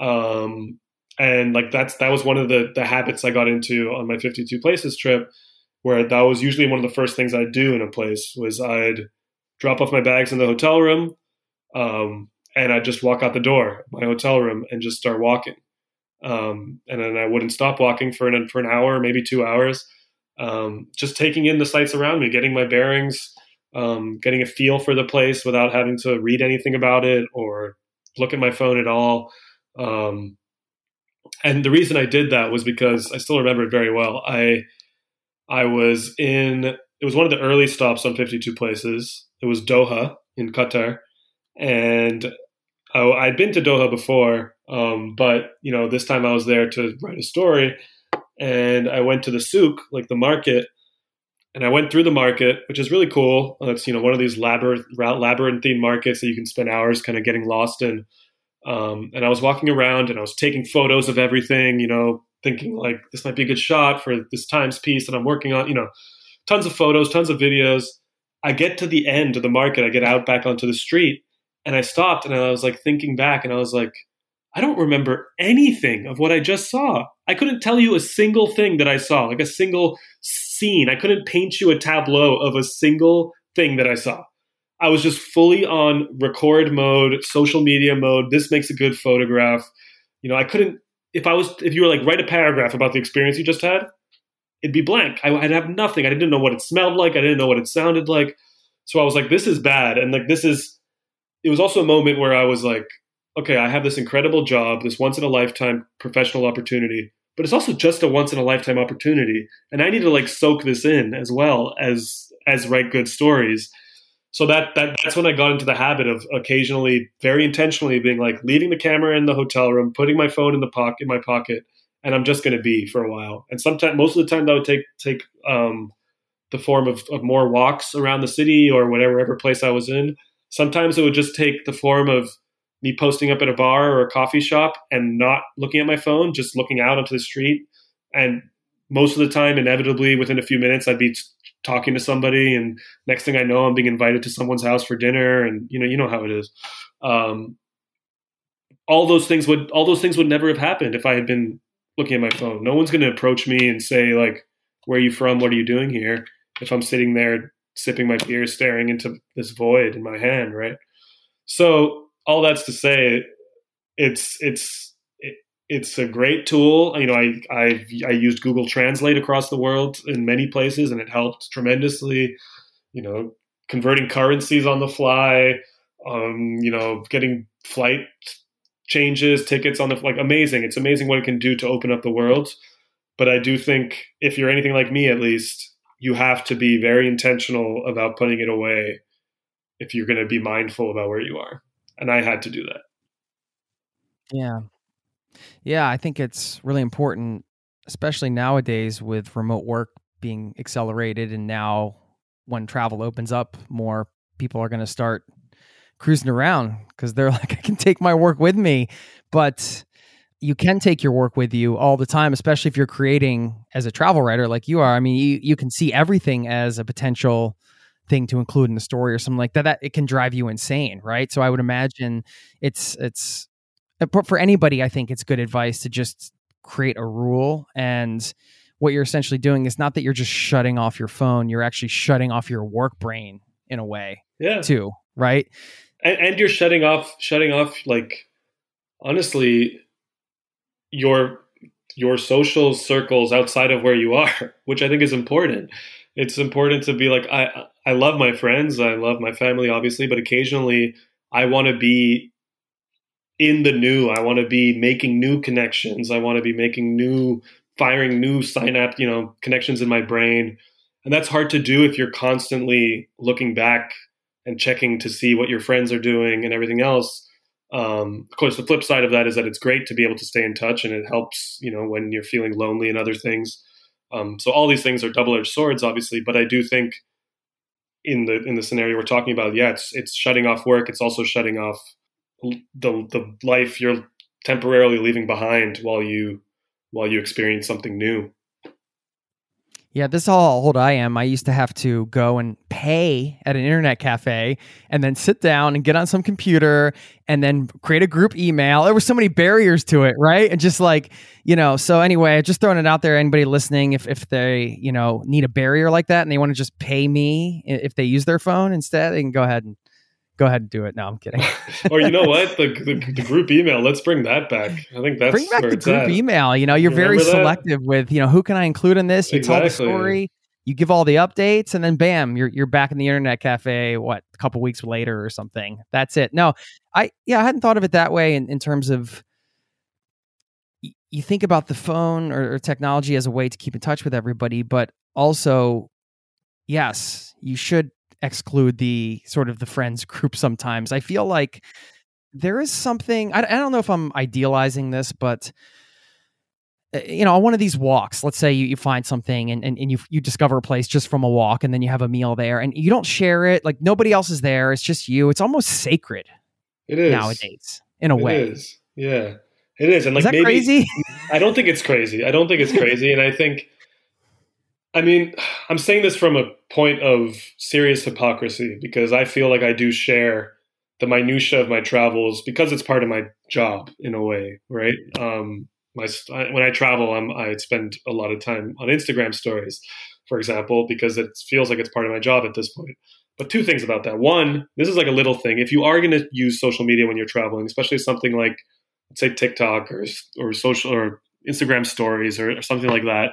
Um, and like that's that was one of the the habits I got into on my 52 places trip, where that was usually one of the first things I'd do in a place was I'd drop off my bags in the hotel room, um, and I'd just walk out the door, my hotel room, and just start walking. Um, and then I wouldn't stop walking for an for an hour, maybe two hours um, just taking in the sights around me, getting my bearings, um, getting a feel for the place without having to read anything about it or look at my phone at all. Um, and the reason I did that was because I still remember it very well. I I was in it was one of the early stops on 52 places. It was Doha in Qatar, and I, I'd been to Doha before, um, but you know this time I was there to write a story and I went to the souk, like the market, and I went through the market, which is really cool. It's you know one of these labyrinth labyrinthine markets that you can spend hours kind of getting lost in. Um, and I was walking around and I was taking photos of everything, you know, thinking like this might be a good shot for this Times piece that I'm working on. You know, tons of photos, tons of videos. I get to the end of the market, I get out back onto the street, and I stopped and I was like thinking back, and I was like, I don't remember anything of what I just saw. I couldn't tell you a single thing that I saw, like a single scene. I couldn't paint you a tableau of a single thing that I saw. I was just fully on record mode, social media mode. This makes a good photograph. You know, I couldn't, if I was, if you were like, write a paragraph about the experience you just had, it'd be blank. I, would have nothing. I didn't know what it smelled like. I didn't know what it sounded like. So I was like, this is bad. And like, this is, it was also a moment where I was like, okay, I have this incredible job, this once in a lifetime professional opportunity, but it's also just a once in a lifetime opportunity. And I need to like soak this in as well as as write good stories. So that, that that's when I got into the habit of occasionally, very intentionally, being like leaving the camera in the hotel room, putting my phone in the pocket in my pocket, and I'm just going to be for a while. And sometimes, most of the time, that would take take um, the form of, of more walks around the city or whatever place I was in. Sometimes it would just take the form of me posting up at a bar or a coffee shop and not looking at my phone, just looking out onto the street. And most of the time, inevitably, within a few minutes, I'd be talking to somebody, and next thing I know, I'm being invited to someone's house for dinner, and you know, you know how it is. Um, all those things would all those things would never have happened if I had been looking at my phone. No one's going to approach me and say like, "Where are you from? What are you doing here?" If I'm sitting there sipping my beer, staring into this void in my hand, right? So all that's to say, it's it's it's a great tool. You know, I I I used Google Translate across the world in many places, and it helped tremendously. You know, converting currencies on the fly. Um, you know, getting flight changes, tickets on the like amazing. It's amazing what it can do to open up the world. But I do think if you're anything like me, at least, you have to be very intentional about putting it away if you're going to be mindful about where you are. And I had to do that. Yeah. Yeah, I think it's really important, especially nowadays with remote work being accelerated. And now, when travel opens up more, people are going to start cruising around because they're like, I can take my work with me. But you can take your work with you all the time, especially if you're creating as a travel writer like you are. I mean, you, you can see everything as a potential thing to include in the story or something like that. That it can drive you insane, right? So I would imagine it's it's uh, for anybody. I think it's good advice to just create a rule and what you're essentially doing is not that you're just shutting off your phone you're actually shutting off your work brain in a way yeah too right and, and you're shutting off shutting off like honestly your your social circles outside of where you are, which I think is important. It's important to be like I I love my friends, I love my family obviously, but occasionally I want to be in the new. I want to be making new connections. I want to be making new firing new synapse, you know, connections in my brain. And that's hard to do if you're constantly looking back and checking to see what your friends are doing and everything else. Um, of course, the flip side of that is that it's great to be able to stay in touch, and it helps, you know, when you're feeling lonely and other things. Um, so all these things are double-edged swords, obviously. But I do think in the in the scenario we're talking about, yeah, it's it's shutting off work. It's also shutting off the the life you're temporarily leaving behind while you while you experience something new. Yeah, this is how old I am. I used to have to go and pay at an internet cafe and then sit down and get on some computer and then create a group email. There were so many barriers to it, right? And just like, you know, so anyway, just throwing it out there, anybody listening, if, if they, you know, need a barrier like that and they want to just pay me if they use their phone instead, they can go ahead and go ahead and do it. No, I'm kidding. or oh, you know what? The, the, the, group email. Let's bring that back. I think that's bring back the group at. email. You know, you're very selective with you know who can I include in this. You exactly. tell the story. You give all the updates, and then bam, you're you're back in the internet cafe. What a couple weeks later or something. That's it. No, I yeah, I hadn't thought of it that way in, in terms of you think about the phone or, or technology as a way to keep in touch with everybody, but also, yes, you should exclude the sort of the friends group sometimes. I feel like there is something, I, I don't know if I'm idealizing this, but eh, you know, on one of these walks, let's say you, you find something and, and, and you you discover a place just from a walk and then you have a meal there and you don't share it, like nobody else is there, it's just you. It's almost sacred. It is nowadays, in a it way. It is. Yeah. It is. And like is maybe crazy? I don't think it's crazy. I don't think it's crazy. and I think I mean, I'm saying this from a point of serious hypocrisy because I feel like I do share the minutia of my travels because it's part of my job in a way, right? Um, my when I travel, I'm, I spend a lot of time on Instagram stories, for example, because it feels like it's part of my job at this point. But two things about that. One, this is like a little thing. If you are going to use social media when you're traveling, especially something like, say TikTok or or social or Instagram stories or, or something like that,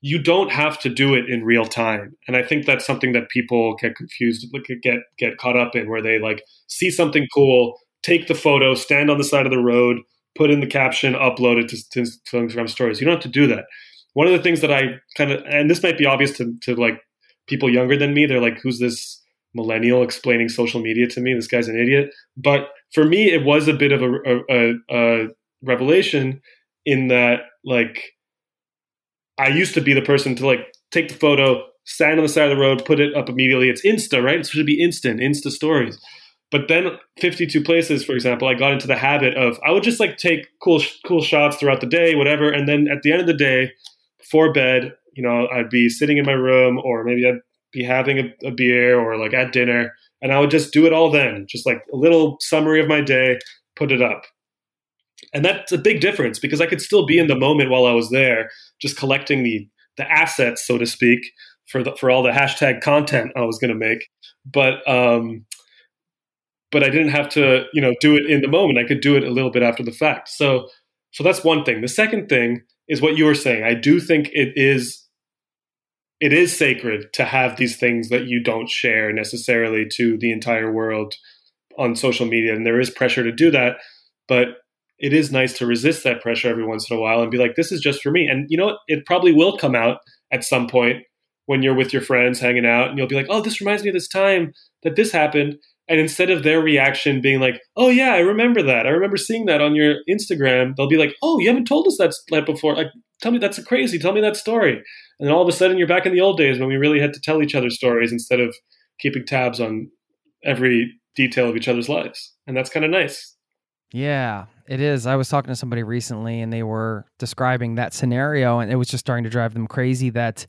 you don't have to do it in real time. And i think that's something that people get confused get get caught up in where they like see something cool take the photo stand on the side of the road put in the caption upload it to, to, instagram stories. You don't have to do that. One of the things that i kind of and this might be obvious to, to like people younger than me they're like who's this millennial explaining social media to me? This guy's an idiot. But for me it was a bit of a, a, a revelation in that like I used to be the person to like take the photo, stand on the side of the road, put it up immediately. It's Insta, right? It should be instant, Insta stories. But then 52 places, for example, I got into the habit of I would just like take cool cool shots throughout the day, whatever, and then at the end of the day, before bed, you know, I'd be sitting in my room, or maybe I'd be having a, a beer, or like at dinner, and I would just do it all then, just like a little summary of my day, put it up. And that's a big difference because I could still be in the moment while I was there, just collecting the the assets, so to speak, for the, for all the hashtag content I was going to make. But um, but I didn't have to, you know, do it in the moment. I could do it a little bit after the fact. So, so that's one thing. The second thing is what you were saying. I do think it is, it is sacred to have these things that you don't share necessarily to the entire world on social media, and there is pressure to do that. But it is nice to resist that pressure every once in a while and be like, this is just for me. And you know what? It probably will come out at some point when you're with your friends hanging out, and you'll be like, oh, this reminds me of this time that this happened and instead of their reaction being like, "Oh yeah, I remember that. I remember seeing that on your Instagram," they'll be like, "Oh, you haven't told us that before. Like, tell me that's crazy. Tell me that story." And all of a sudden, you're back in the old days when we really had to tell each other stories instead of keeping tabs on every detail of each other's lives, and that's kind of nice. Yeah, it is. I was talking to somebody recently, and they were describing that scenario, and it was just starting to drive them crazy that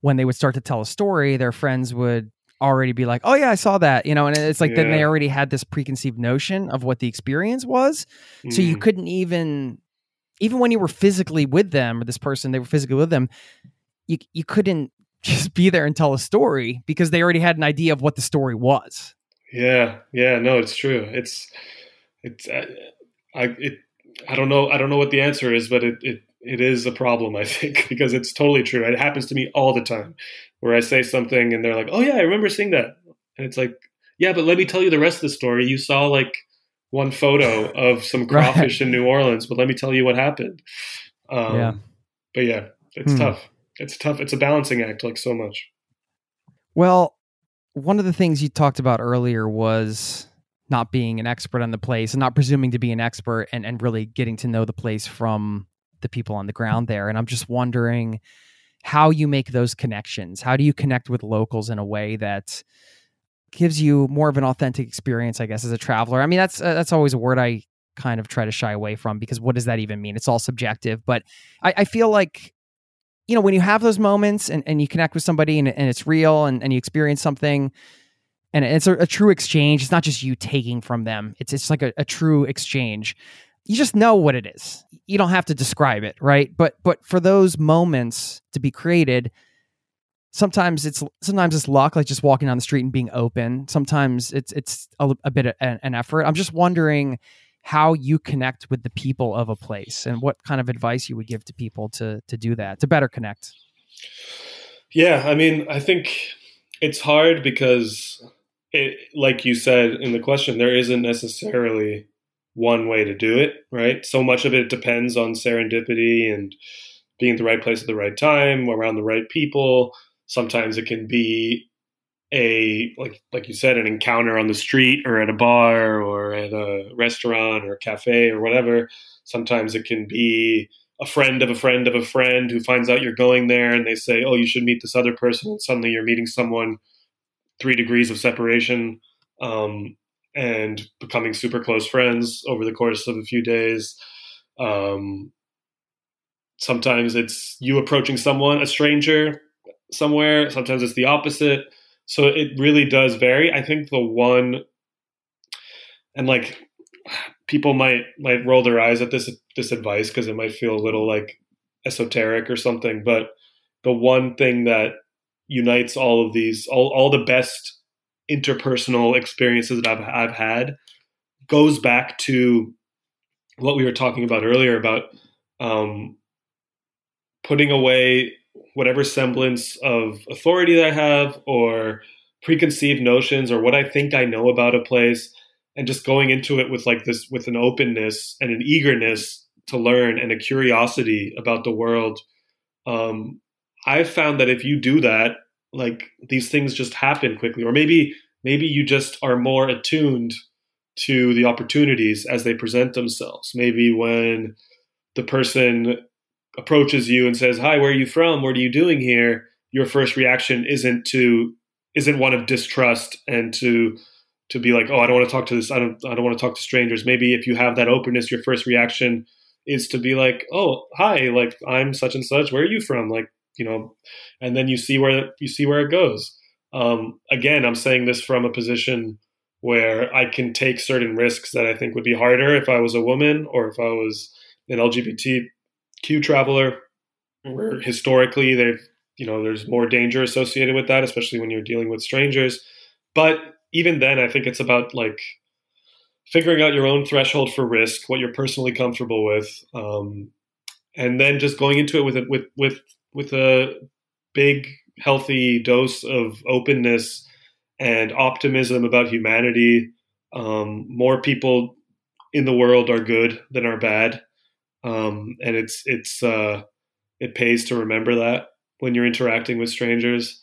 when they would start to tell a story, their friends would already be like, oh yeah, I saw that, you know, and it's like yeah. then they already had this preconceived notion of what the experience was, mm. so you mm. couldn't even, even when you were physically with them or this person, they were physically with them, you you couldn't just be there and tell a story because they already had an idea of what the story was. Yeah, yeah, no, it's true. It's it's uh, I it I don't know I don't know what the answer is, but it it it is a problem, I think, because it's totally true. It happens to me all the time where I say something and they're like, "Oh yeah, I remember seeing that," and it's like, "Yeah, but let me tell you the rest of the story. You saw like one photo of some crawfish right. in New Orleans, but let me tell you what happened." Um, yeah, but yeah, it's hmm. tough. It's tough. It's a balancing act, like so much. Well, one of the things you talked about earlier was not being an expert on the place and not presuming to be an expert and, and really getting to know the place from the people on the ground there. And I'm just wondering how you make those connections. How do you connect with locals in a way that gives you more of an authentic experience, I guess, as a traveler? I mean, that's uh, that's always a word I kind of try to shy away from because what does that even mean? It's all subjective. But I, I feel like you know when you have those moments and, and you connect with somebody and, and it's real and, and you experience something and it's a, a, true exchange it's not just you taking from them it's it's like a, a true exchange you just know what it is. You don't have to describe it, right? But but for those moments to be created, sometimes it's sometimes it's luck, like just walking down the street and being open. Sometimes it's it's a, a bit of an, an effort. I'm just wondering how you connect with the people of a place and what kind of advice you would give to people to to do that to better connect. Yeah, I mean, I think it's hard because it, like you said in the question, there isn't necessarily one way to do it, right? So much of it depends on serendipity and being at the right place at the right time, around the right people. Sometimes it can be a like like you said, an encounter on the street or at a bar or at a restaurant or a cafe or whatever. Sometimes it can be a friend of a friend of a friend who finds out you're going there and they say, "Oh, you should meet this other person." And suddenly you're meeting someone three degrees of separation. Um, and becoming super close friends over the course of a few days. Um, sometimes it's you approaching someone, a stranger somewhere. Sometimes it's the opposite. So it really does vary. I think the one, and like people might might roll their eyes at this this advice because it might feel a little like esoteric or something. But the one thing that unites all of these, all all the best interpersonal experiences that I've, I've had goes back to what we were talking about earlier about um, putting away whatever semblance of authority that I have or preconceived notions or what I think I know about a place and just going into it with like this with an openness and an eagerness to learn and a curiosity about the world. Um, I've found that if you do that like these things just happen quickly or maybe maybe you just are more attuned to the opportunities as they present themselves maybe when the person approaches you and says hi where are you from what are you doing here your first reaction isn't to isn't one of distrust and to to be like, oh, I don't want to talk to this. I don't. I don't want to talk to strangers. Maybe if you have that openness, your first reaction is to be like, oh, hi, like I'm such and such. Where are you from? Like, you know, and then you see where you see where it goes. Um, again, I'm saying this from a position where I can take certain risks that I think would be harder if I was a woman or if I was an LGBTQ traveler. Where historically they've, you know, there's more danger associated with that, especially when you're dealing with strangers. But even then, I think it's about like figuring out your own threshold for risk, what you're personally comfortable with, um, and then just going into it with with with with a big healthy dose of openness and optimism about humanity. Um, more people in the world are good than are bad, um, and it's it's uh, it pays to remember that when you're interacting with strangers.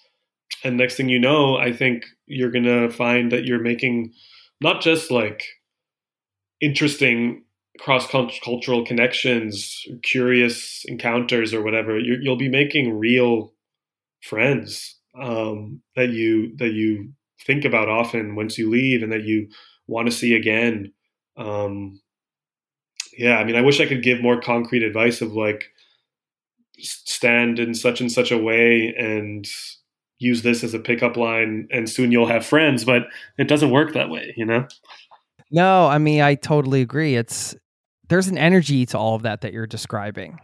And next thing you know, I think you're gonna find that you're making not just like interesting cross cultural connections, curious encounters, or whatever. you will be making real friends um, that you that you think about often once you leave, and that you want to see again. Um, yeah, I mean, I wish I could give more concrete advice of like stand in such and such a way and use this as a pickup line and soon you'll have friends but it doesn't work that way you know no i mean i totally agree it's there's an energy to all of that that you're describing.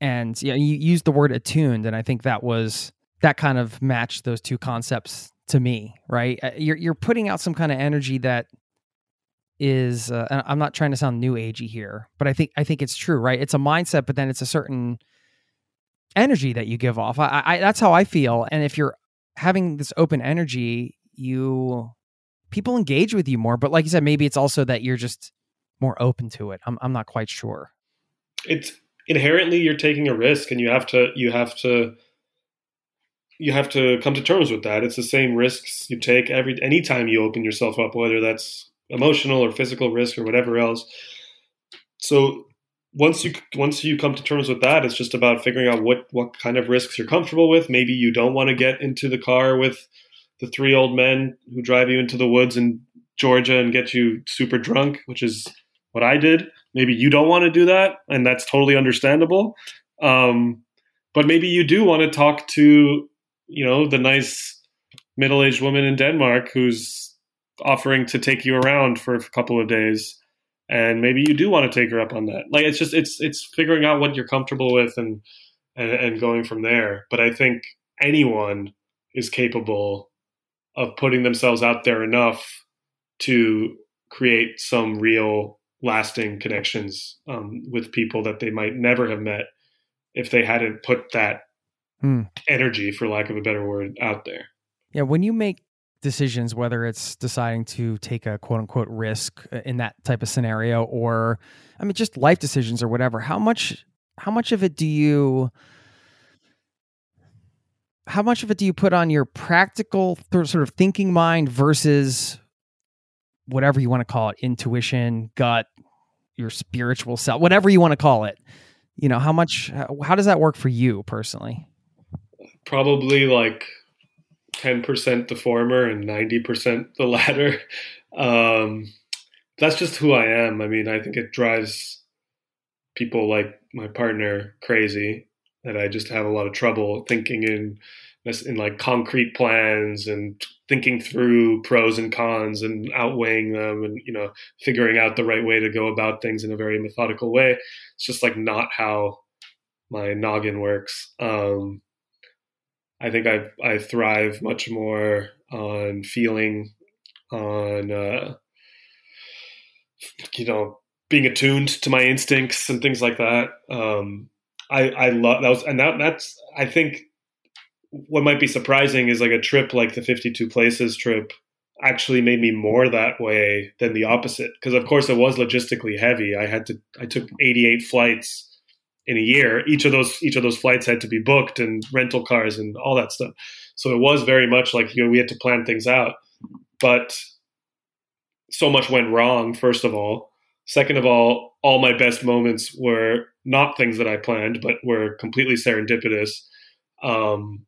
And you, know, you used the word attuned and i think that was that kind of matched those two concepts to me right? Uh, you're, you're putting out some kind of energy that is uh, i'm not trying to sound new agey here but i think i think it's true right? It's a mindset but then it's a certain energy that you give off. I, I that's how i feel and if you're having this open energy you people engage with you more but like you said maybe it's also that you're just more open to it. I'm I'm not quite sure. It's inherently you're taking a risk and you have to you have to you have to come to terms with that. It's the same risks you take every anytime you open yourself up, whether that's emotional or physical risk or whatever else. So once you once you come to terms with that, it's just about figuring out what what kind of risks you're comfortable with. Maybe you don't want to get into the car with the three old men who drive you into the woods in Georgia and get you super drunk, which is what I did. Maybe you don't want to do that, and that's totally understandable. Um, but maybe you do want to talk to, you know, the nice middle-aged woman in Denmark who's offering to take you around for a couple of days, and maybe you do want to take her up on that. Like it's just it's it's figuring out what you're comfortable with and and, and going from there. But I think anyone is capable of putting themselves out there enough to create some real lasting connections um, with people that they might never have met if they hadn't put that hmm. energy, for lack of a better word, out there. Yeah, when you make decisions, whether it's deciding to take a quote unquote risk uh, in that type of scenario, or I mean, just life decisions or whatever, how much how much of it do you how much of it do you put on your practical sort of thinking mind versus whatever you want to call it intuition gut your spiritual self whatever you want to call it. You know how much how does that work for you personally? Probably like 10% the former and 90% the latter. Um, that's just who i am. I mean i think it drives people like my partner crazy that i just have a lot of trouble thinking in in like concrete plans and thinking through pros and cons and outweighing them and you know figuring out the right way to go about things in a very methodical way. It's just like not how my noggin works. Um, i think i i thrive much more on feeling on uh, you know being attuned to my instincts and things like that. Um, i i love that was and that that's i think what might be surprising is like a trip like the 52 places trip actually made me more that way than the opposite. Because of course it was logistically heavy. I had to i took 88 flights in a year. Each of those each of those flights had to be booked and rental cars and all that stuff. So it was very much like you know we had to plan things out. But so much went wrong first of all. Second of all all my best moments were not things that i planned but were completely serendipitous. Um,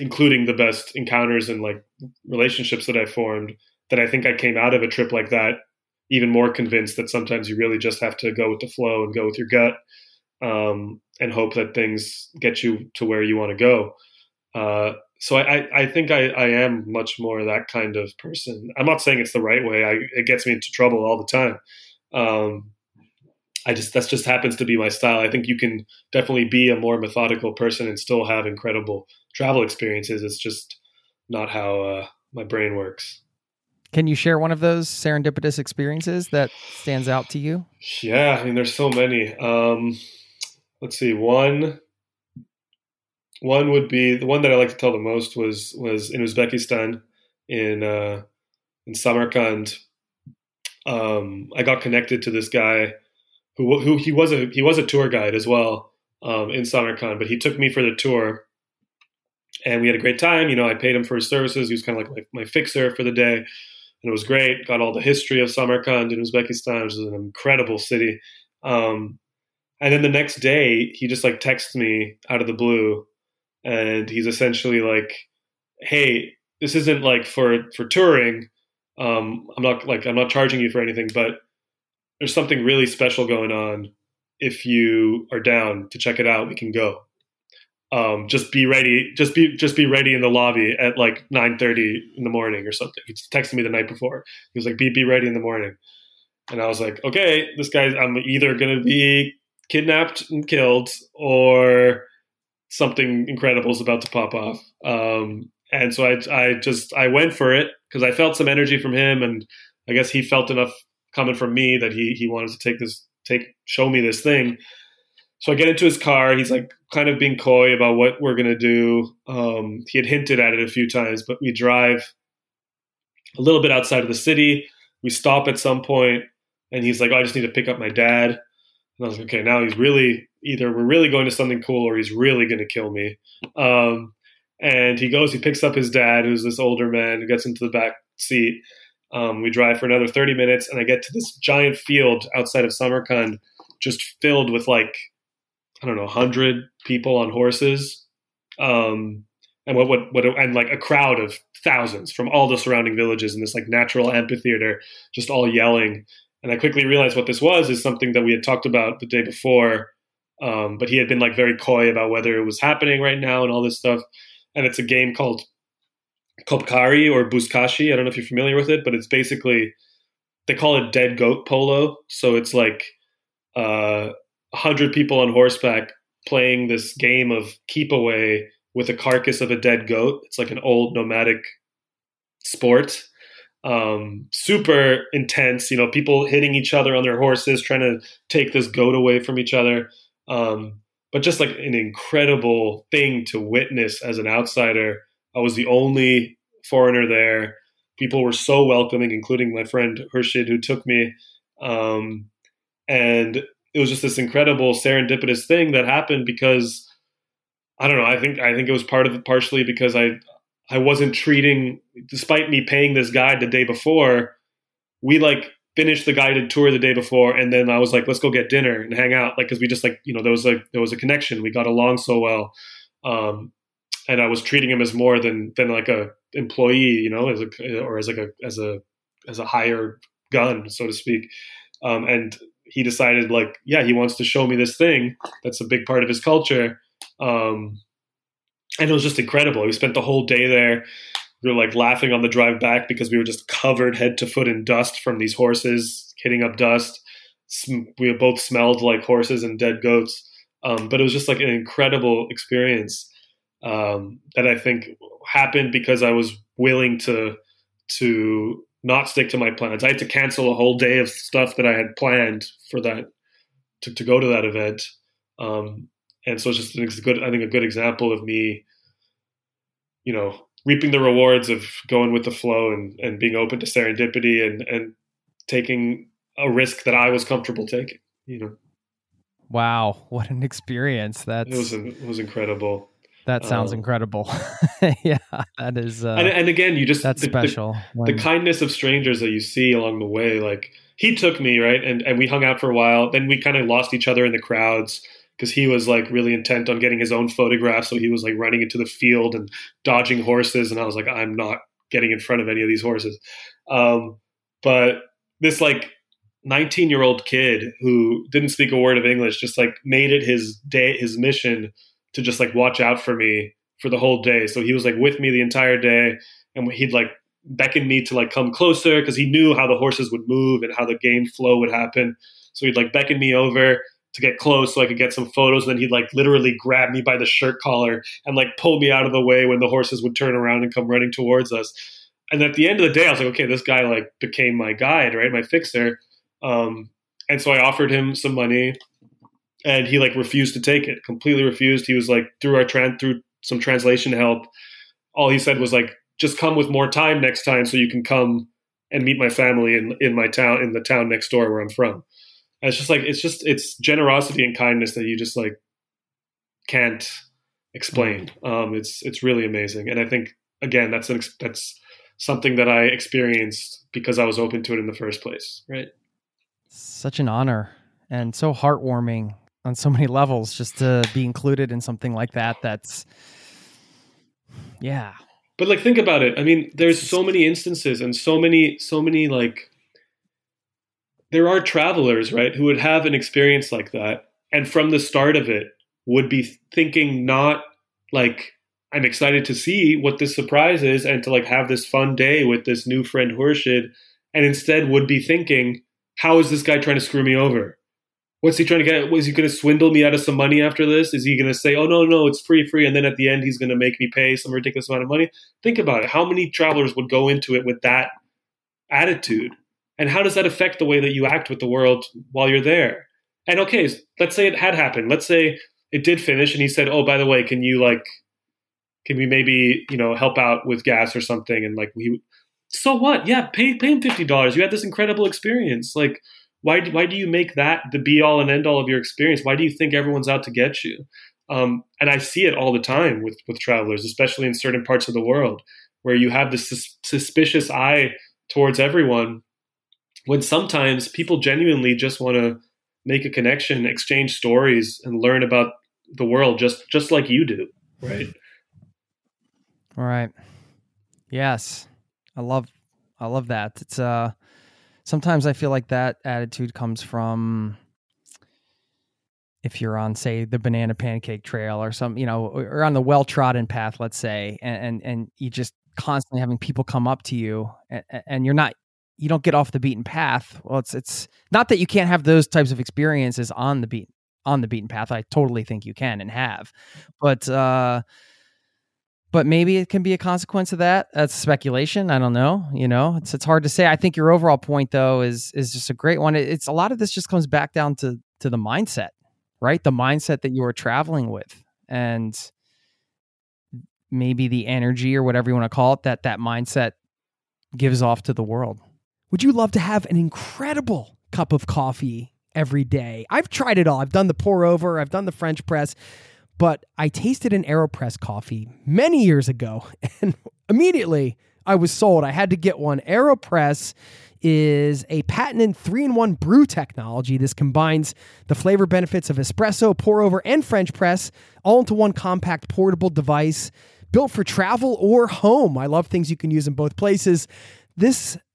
including the best encounters and like relationships that I formed that I think I came out of a trip like that even more convinced that sometimes you really just have to go with the flow and go with your gut um, and hope that things get you to where you want to go. Uh, so I, I think I, I am much more that kind of person. I'm not saying it's the right way. I, it gets me into trouble all the time. Um, I just that's just happens to be my style. I think you can definitely be a more methodical person and still have incredible travel experiences. It's just not how uh, my brain works. Can you share one of those serendipitous experiences that stands out to you? Yeah, I mean, there's so many. Um, let's see. One, one would be the one that I like to tell the most was was in Uzbekistan, in uh, in Samarkand. Um, I got connected to this guy who who he was a he was a tour guide as well um, in Samarkand, but he took me for the tour, and we had a great time. You know, I paid him for his services. He was kind of like my, my fixer for the day and it was great. Got all the history of Samarkand in Uzbekistan, which is an incredible city. Um, and then the next day, he just like texts me out of the blue, and he's essentially like, "Hey, this isn't like for for touring. Um, I'm not like I'm not charging you for anything, but there's something really special going on. If you are down to check it out, we can go." um, just be ready, just be just be ready in the lobby at like nine thirty in the morning or something. He texted me the night before. He was like, "Be be ready in the morning," and I was like, "Okay, this guy's I'm either gonna be kidnapped and killed or something incredible is about to pop off." Um, and so I I just I went for it because I felt some energy from him, and I guess he felt enough coming from me that he he wanted to take this take show me this thing. So I get into his car. He's like kind of being coy about what we're to do. Um, he had hinted at it a few times, but we drive a little bit outside of the city. We stop at some point, and he's like, oh, I just need to pick up my dad. And I was like, okay, now he's really either we're really going to something cool or he's really to kill me. Um, and he goes, he picks up his dad, who's this older man, who gets into the back seat. Um, we drive for another 30 minutes, and I get to this giant field outside of Samarkand, just filled with like I don't know, hundred people on horses, um, and what, what what and like a crowd of thousands from all the surrounding villages in this like natural amphitheater, just all yelling. And I quickly realized what this was is something that we had talked about the day before, um, but he had been like very coy about whether it was happening right now and all this stuff. And it's a game called Kopkari or Buzkashi. I don't know if you're familiar with it, but it's basically they call it dead goat polo. So it's like uh, 100 people on horseback playing this game of keep away with a carcass of a dead goat. It's like an old nomadic sport. Um, super intense, you know, people hitting each other on their horses, trying to take this goat away from each other. Um, but just like an incredible thing to witness as an outsider. I was the only foreigner there. People were so welcoming, including my friend Khurshid, who took me. Um, and it was just this incredible serendipitous thing that happened because I don't know. I think I think it was part of partially because I I wasn't treating, despite me paying this guide the day before, we like finished the guided tour the day before, and then I was like, let's go get dinner and hang out, like because we just like you know there was like there was a connection. We got along so well, um, and I was treating him as more than than like a employee, you know, as a or as like a as a as a higher gun, so to speak. Um, and he decided like yeah he wants to show me this thing that's a big part of his culture. Um, and it was just incredible. We spent the whole day there. We were like laughing on the drive back because we were just covered head to foot in dust from these horses hitting up dust. We both smelled like horses and dead goats. Um, but it was just like an incredible experience um, that i think happened because i was willing to to not stick to my plans. I had to cancel a whole day of stuff that I had planned for that to, to go to that event. Um, and so it's just it's a good, I think, a good example of me, you know, reaping the rewards of going with the flow and, and being open to serendipity and, and taking a risk that I was comfortable taking, you know. Wow, what an experience! That's it was it was incredible. That sounds um, incredible. yeah, that is. Uh, and, and, again, you just that's the, special. The, when... the, kindness of strangers that you see along the way. Like he took me right, and and we hung out for a while. Then we kind of lost each other in the crowds because he was like really intent on getting his own photograph. So he was like running into the field and dodging horses, and I was like, I'm not getting in front of any of these horses. Um, but this like 19 year old kid who didn't speak a word of English just like made it his day, his mission to just like watch out for me for the whole day. So he was like with me the entire day and he'd like beckon me to like come closer because he knew how the horses would move and how the game flow would happen. So he'd like beckon me over to get close so I could get some photos. And then he'd like literally grab me by the shirt collar and like pull me out of the way when the horses would turn around and come running towards us. And at the end of the day, I was like, okay, this guy like became my guide, right? My fixer. Um, and so I offered him some money and he like refused to take it, completely refused. He was like through our tran through some translation help. All he said was like, just come with more time next time so you can come and meet my family in, in my town, in the town next door where I'm from. And it's just like, it's just, it's generosity and kindness that you just like can't explain. Um, it's, it's really amazing. And I think, again, that's an, that's something that I experienced because I was open to it in the first place. Right. Such an honor and so heartwarming on so many levels just to be included in something like that. That's, yeah. But like, think about it. I mean, there's so many instances and so many, so many like, there are travelers, right, who would have an experience like that. And from the start of it, would be thinking not like, I'm excited to see what this surprise is and to like have this fun day with this new friend Khurshid, and instead would be thinking, how is this guy trying to screw me over? What's he trying to get? Was he going to swindle me out of some money after this? Is he going to say, "Oh no, no, it's free, free," and then at the end he's going to make me pay some ridiculous amount of money? Think about it. How many travelers would go into it with that attitude, and how does that affect the way that you act with the world while you're there? And okay, let's say it had happened. Let's say it did finish, and he said, "Oh, by the way, can you like, can we maybe you know help out with gas or something?" And like we, so what? Yeah, pay pay him fifty dollars. You had this incredible experience, like why why do you make that the be all and end all of your experience? Why do you think everyone's out to get you? Um, and I see it all the time with with travelers, especially in certain parts of the world, where you have this sus- suspicious eye towards everyone, when sometimes people genuinely just want to make a connection, exchange stories, and learn about the world just just like you do, right? All right. Yes, I love I love that. It's uh sometimes I feel like that attitude comes from if you're on say the banana pancake trail or some you know or on the well trodden path let's say and, and and you just constantly having people come up to you and, and you're not you don't get off the beaten path. Well it's it's not that you can't have those types of experiences on the beat on the beaten path. I totally think you can and have. But uh but maybe it can be a consequence of that. That's speculation. I don't know. You know, it's it's hard to say. I think your overall point though is is just a great one. It's a lot of this just comes back down to to the mindset, right? The mindset that you are traveling with, and maybe the energy or whatever you want to call it that that mindset gives off to the world. Would you love to have an incredible cup of coffee every day? I've tried it all. I've done the pour over. I've done the French press but I tasted an AeroPress coffee many years ago and immediately I was sold. I had to get one. AeroPress is a patented three in one brew technology. This combines the flavor benefits of espresso, pour over, and French press all into one compact portable device built for travel or home. I love things you can use in both places. This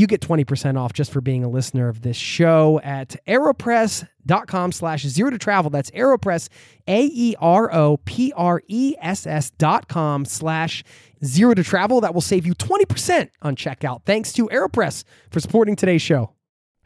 you get 20% off just for being a listener of this show at aeropress.com slash zero to travel. That's aeropress, A-E-R-O-P-R-E-S-S dot com slash zero to travel. That will save you 20% on checkout. Thanks to AeroPress for supporting today's show.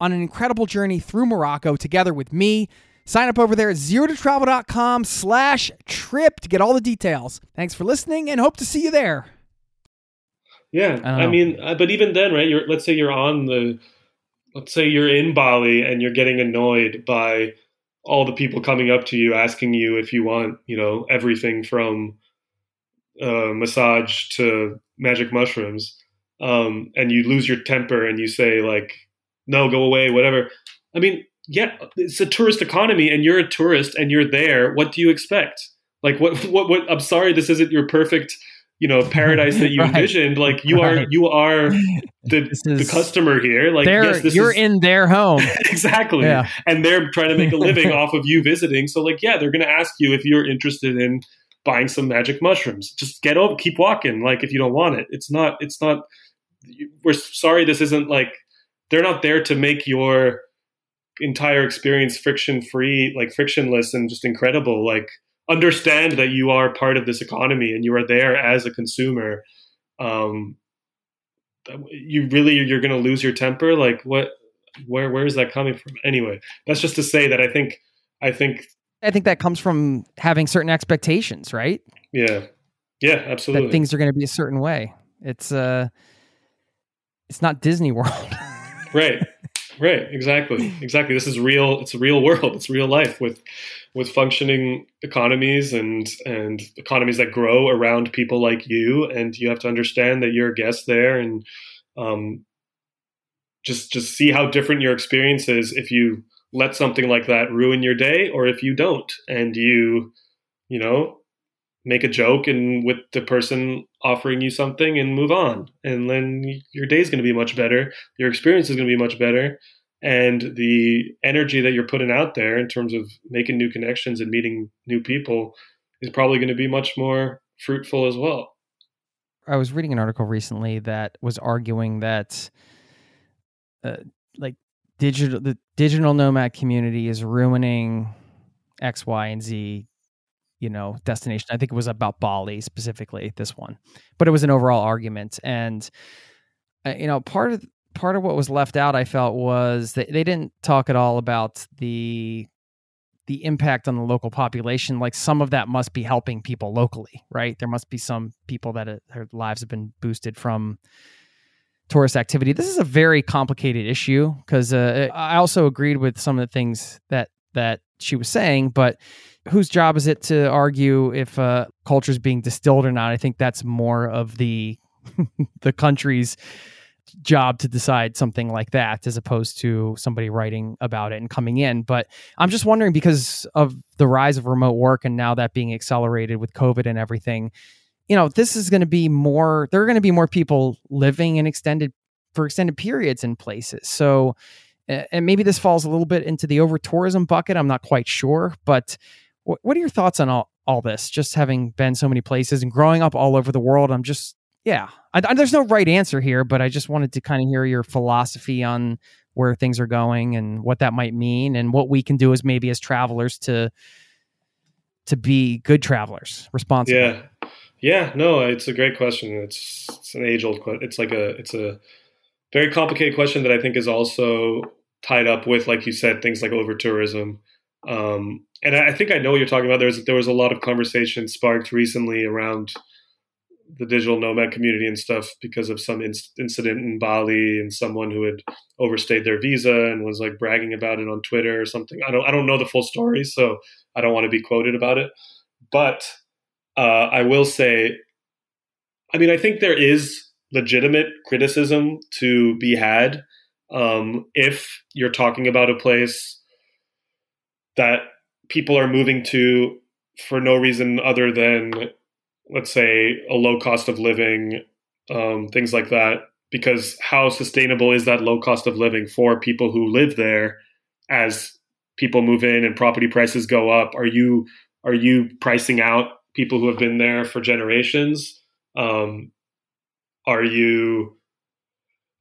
on an incredible journey through Morocco together with me, Sign up over there at zerototravel.com slash trip to get all the details. Thanks for listening and hope to see you there. Yeah, I, I mean, uh, but even then, right? You're let's say you're on the, let's say you're in Bali and you're getting annoyed by all the people coming up to you asking you if you want, you know, everything from uh, massage to magic mushrooms, um, and you lose your temper and you say like, "No, go away," whatever. I mean, yeah, it's a tourist economy, and you're a tourist and you're there. What do you expect? Like, what? What? What? I'm sorry, this isn't your perfect you know paradise that you right. envisioned like you right. are you are the, is, the customer here like yes, you're is, in their home exactly yeah. and they're trying to make a living off of you visiting so like yeah they're going to ask you if you're interested in buying some magic mushrooms just get over keep walking like if you don't want it it's not it's not we're sorry this isn't like they're not there to make your entire experience friction free like frictionless and just incredible. Like understand that you are part of this economy and you are there as a consumer. Um, you really you're going to lose your temper? Like what where where is that coming from? Anyway that's just to say that i think i think i think that comes from having certain expectations right? Yeah. Yeah absolutely. that things are going to be a certain way. It's uh it's not disney world right. Right. Exactly. Exactly. This is real it's a real world. It's real life with with functioning economies and and economies that grow around people like you and you have to understand that you're a guest there and um, just just see how different your experience is if you let something like that ruin your day or if you don't and you you know make a joke and with the person offering you something and move on. And then your day is going to be much better your experience is going to be much better and the energy that you're putting out there in terms of making new connections and meeting new people is probably going to be much more fruitful as well. I was reading an article recently that was arguing that uh, like digital the digital nomad community is ruining x y and z you know destination. I think it was about bali specifically this one. But it was an overall argument. And uh, you know part of part of what was left out i felt was that they didn't talk at all about the the impact on the local population. Like some of that must be helping people locally right? There must be some people that uh, their lives have been boosted from tourist activity. This is a very complicated issue because uh, i also agreed with some of the things that that she was saying but whose job is it to argue if uh, culture is being distilled or not? I think that's more of the the country's job to decide something like that as opposed to somebody writing about it and coming in but i'm just wondering because of the rise of remote work and now that being accelerated with covid and everything you know this is going to be more there are going to be more people living in extended for extended periods in places so and maybe this falls a little bit into the over tourism bucket i'm not quite sure but what, are your thoughts on all, all this? Just having been so many places and growing up all over the world, I'm just, yeah, I, I, there's no right answer here, but I just wanted to kind of hear your philosophy on where things are going and what that might mean and what we can do as maybe as travelers to to be good travelers responsible yeah. Yeah no it's a great question. It's it's an age old question it's like a it's a very complicated question that i think is also tied up with like you said things like over tourism um, and I think I know what you're talking about. There was there was a lot of conversation sparked recently around the digital nomad community and stuff because of some incident in Bali and someone who had overstayed their visa and was like bragging about it on Twitter or something. I don't I don't know the full story, so I don't want to be quoted about it. But uh, I will say, I mean, I think there is legitimate criticism to be had um, if you're talking about a place that people are moving to for no reason other than, let's say, a low cost of living, um, things like that. Because how sustainable is that low cost of living for people who live there as people move in and property prices go up? Are you are you pricing out people who have been there for generations? Um, are you,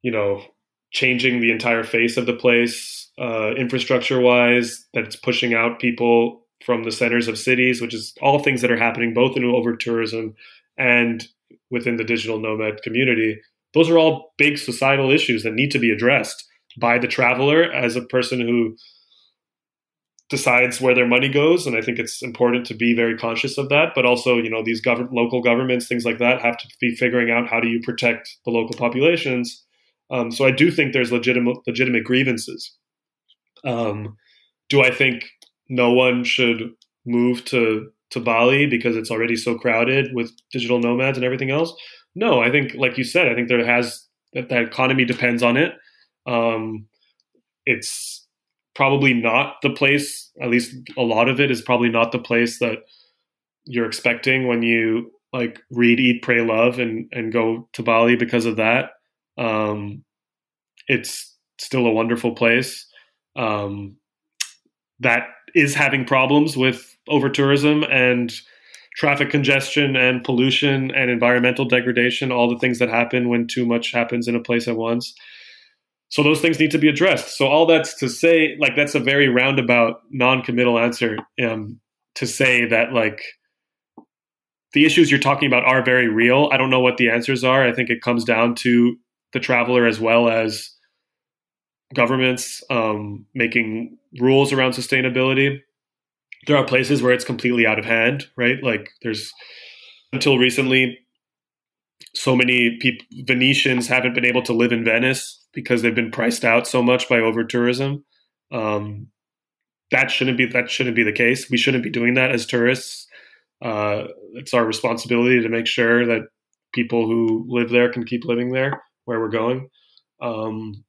you know, changing the entire face of the place uh, infrastructure wise that's pushing out people from the centers of cities, which is all things that are happening both in over tourism and within the digital nomad community. Those are all big societal issues that need to be addressed by the traveler as a person who decides where their money goes, and I think it's important to be very conscious of that. But also, you know, these gov- local governments, things like that, have to be figuring out how do you protect the local populations. Um, so I do think there's legitimate legitimate grievances. Um, do I think no one should move to to Bali because it's already so crowded with digital nomads and everything else? No, I think, like you said, I think there has that, that economy depends on it. Um, it's probably not the place, at least a lot of it is probably not the place that you're expecting when you like read, eat, pray, love, and and go to Bali because of that. Um, it's still a wonderful place um, that is having problems with over tourism and traffic congestion and pollution and environmental degradation, all the things that happen when too much happens in a place at once. So those things need to be addressed. So all that's to say, like that's a very roundabout, non-committal answer um, to say that like the issues you're talking about are very real. I don't know what the answers are. I think it comes down to the traveler as well as governments um, making rules around sustainability. There are places where it's completely out of hand, right? Like there's until recently, so many people, Venetians haven't been able to live in Venice because they've been priced out so much by over tourism. Um, that shouldn't be that shouldn't be the case. We shouldn't be doing that as tourists. Uh, it's our responsibility to make sure that people who live there can keep living there where we're going. Um,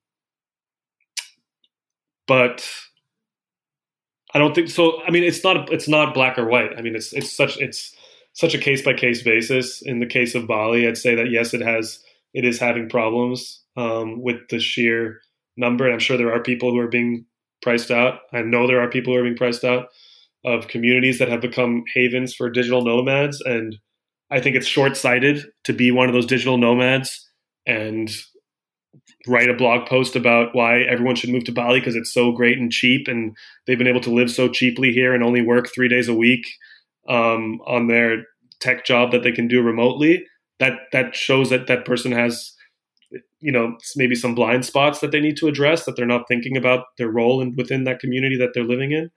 but I don't think so. I mean, it's not it's not black or white. I mean, it's it's such it's such a case by case basis. In the case of Bali, I'd say that yes, it has it is having problems um, with the sheer number. And I'm sure there are people who are being priced out. I know there are people who are being priced out of communities that have become havens for digital nomads. And I think it's short sighted to be one of those digital nomads and write a blog post about why everyone should move to Bali because it's so great and cheap, and they've been able to live so cheaply here and only work three days a week um, on their tech job that they can do remotely. That that shows that that person has, you know, maybe some blind spots that they need to address. That they're not thinking about their role in, within that community that they're living in.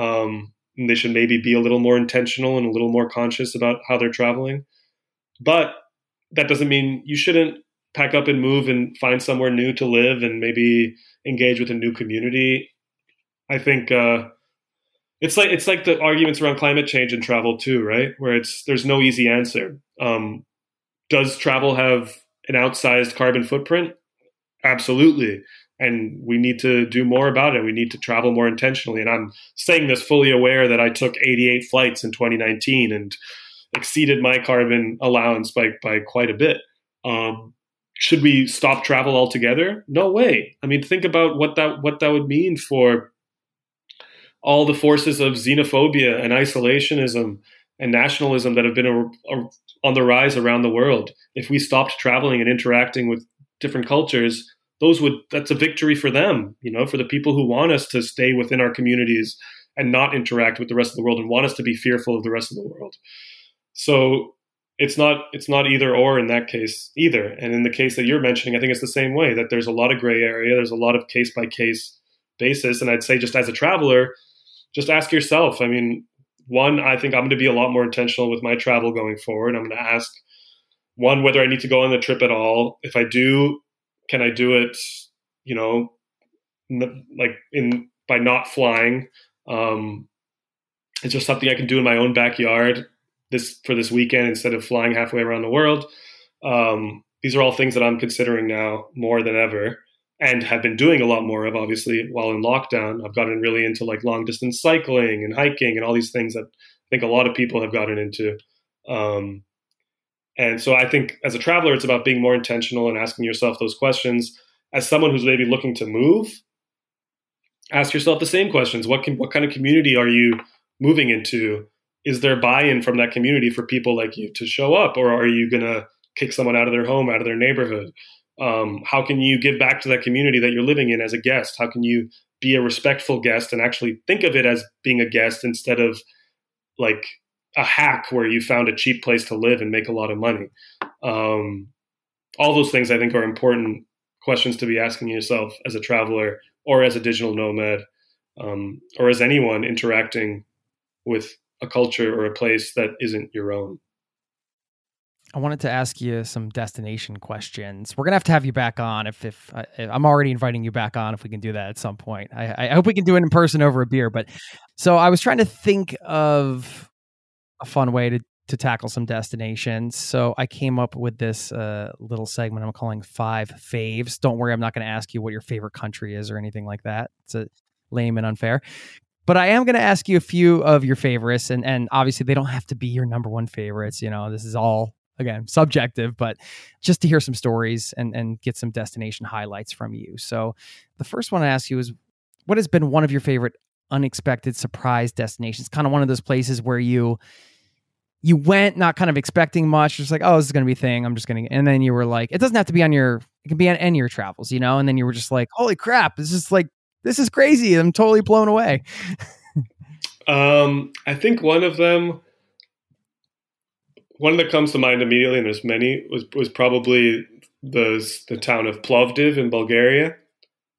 Um, they should maybe be a little more intentional and a little more conscious about how they're traveling. But that doesn't mean you shouldn't pack up and move and find somewhere new to live and maybe engage with a new community. I think uh, it's like it's like the arguments around climate change and travel too, right? Where it's there's no easy answer. Um, does travel have an outsized carbon footprint? Absolutely. And we need to do more about it. We need to travel more intentionally. And I'm saying this fully aware that I took 88 flights in 2019 and exceeded my carbon allowance by by quite a bit. Um, should we stop travel altogether? No way. I mean, think about what that what that would mean for all the forces of xenophobia and isolationism and nationalism that have been a, a, on the rise around the world. If we stopped traveling and interacting with different cultures, those would that's a victory for them, you know, for the people who want us to stay within our communities and not interact with the rest of the world and want us to be fearful of the rest of the world. So it's not it's not either or in that case either. And in the case that you're mentioning, I think it's the same way that there's a lot of gray area, there's a lot of case by case basis. And I'd say just as a traveler, just ask yourself. I mean, one, I think I'm going to be a lot more intentional with my travel going forward. I'm going to ask one whether I need to go on the trip at all. If I do, can I do it? You know, like in by not flying. Um, it's just something I can do in my own backyard this for this weekend instead of flying halfway around the world. Um, these are all things that I'm considering now more than ever and have been doing a lot more of obviously while in lockdown. I've gotten really into like long distance cycling and hiking and all these things that I think a lot of people have gotten into. Um, and so I think as a traveler, it's about being more intentional and asking yourself those questions. As someone who's maybe looking to move, ask yourself the same questions. What can what kind of community are you moving into? is there buy-in from that community for people like you to show up or are you going to kick someone out of their home out of their neighborhood um, how can you give back to that community that you're living in as a guest how can you be a respectful guest and actually think of it as being a guest instead of like a hack where you found a cheap place to live and make a lot of money um, all those things i think are important questions to be asking yourself as a traveler or as a digital nomad um, or as anyone interacting with a culture or a place that isn't your own. I wanted to ask you some destination questions. We're gonna have to have you back on if if I, am already inviting you back on if we can do that at some point. I, I hope we can do it in person over a beer. But so I was trying to think of a fun way to to tackle some destinations. So I came up with this uh, little segment I'm calling five faves. Don't worry, I'm not going to ask you what your favorite country is or anything like that. It's a lame and unfair. But I am going to ask you a few of your favorites, and and obviously they don't have to be your number one favorites. You know, this is all again subjective but just to hear some stories and and get some destination highlights from you. So the first one i ask you is what has been one of your favorite unexpected surprise destinations? Kind of one of those places where you you went not kind of expecting much just like oh this is going to be a thing. I'm just going to and then you were like it doesn't have to be on your it can be on any of your travels you know? And then you were just like holy crap this is like this is crazy. I'm totally blown away. Um i think one of them one that comes to mind immediately, and there's many, was was probably the the town of Plovdiv in Bulgaria.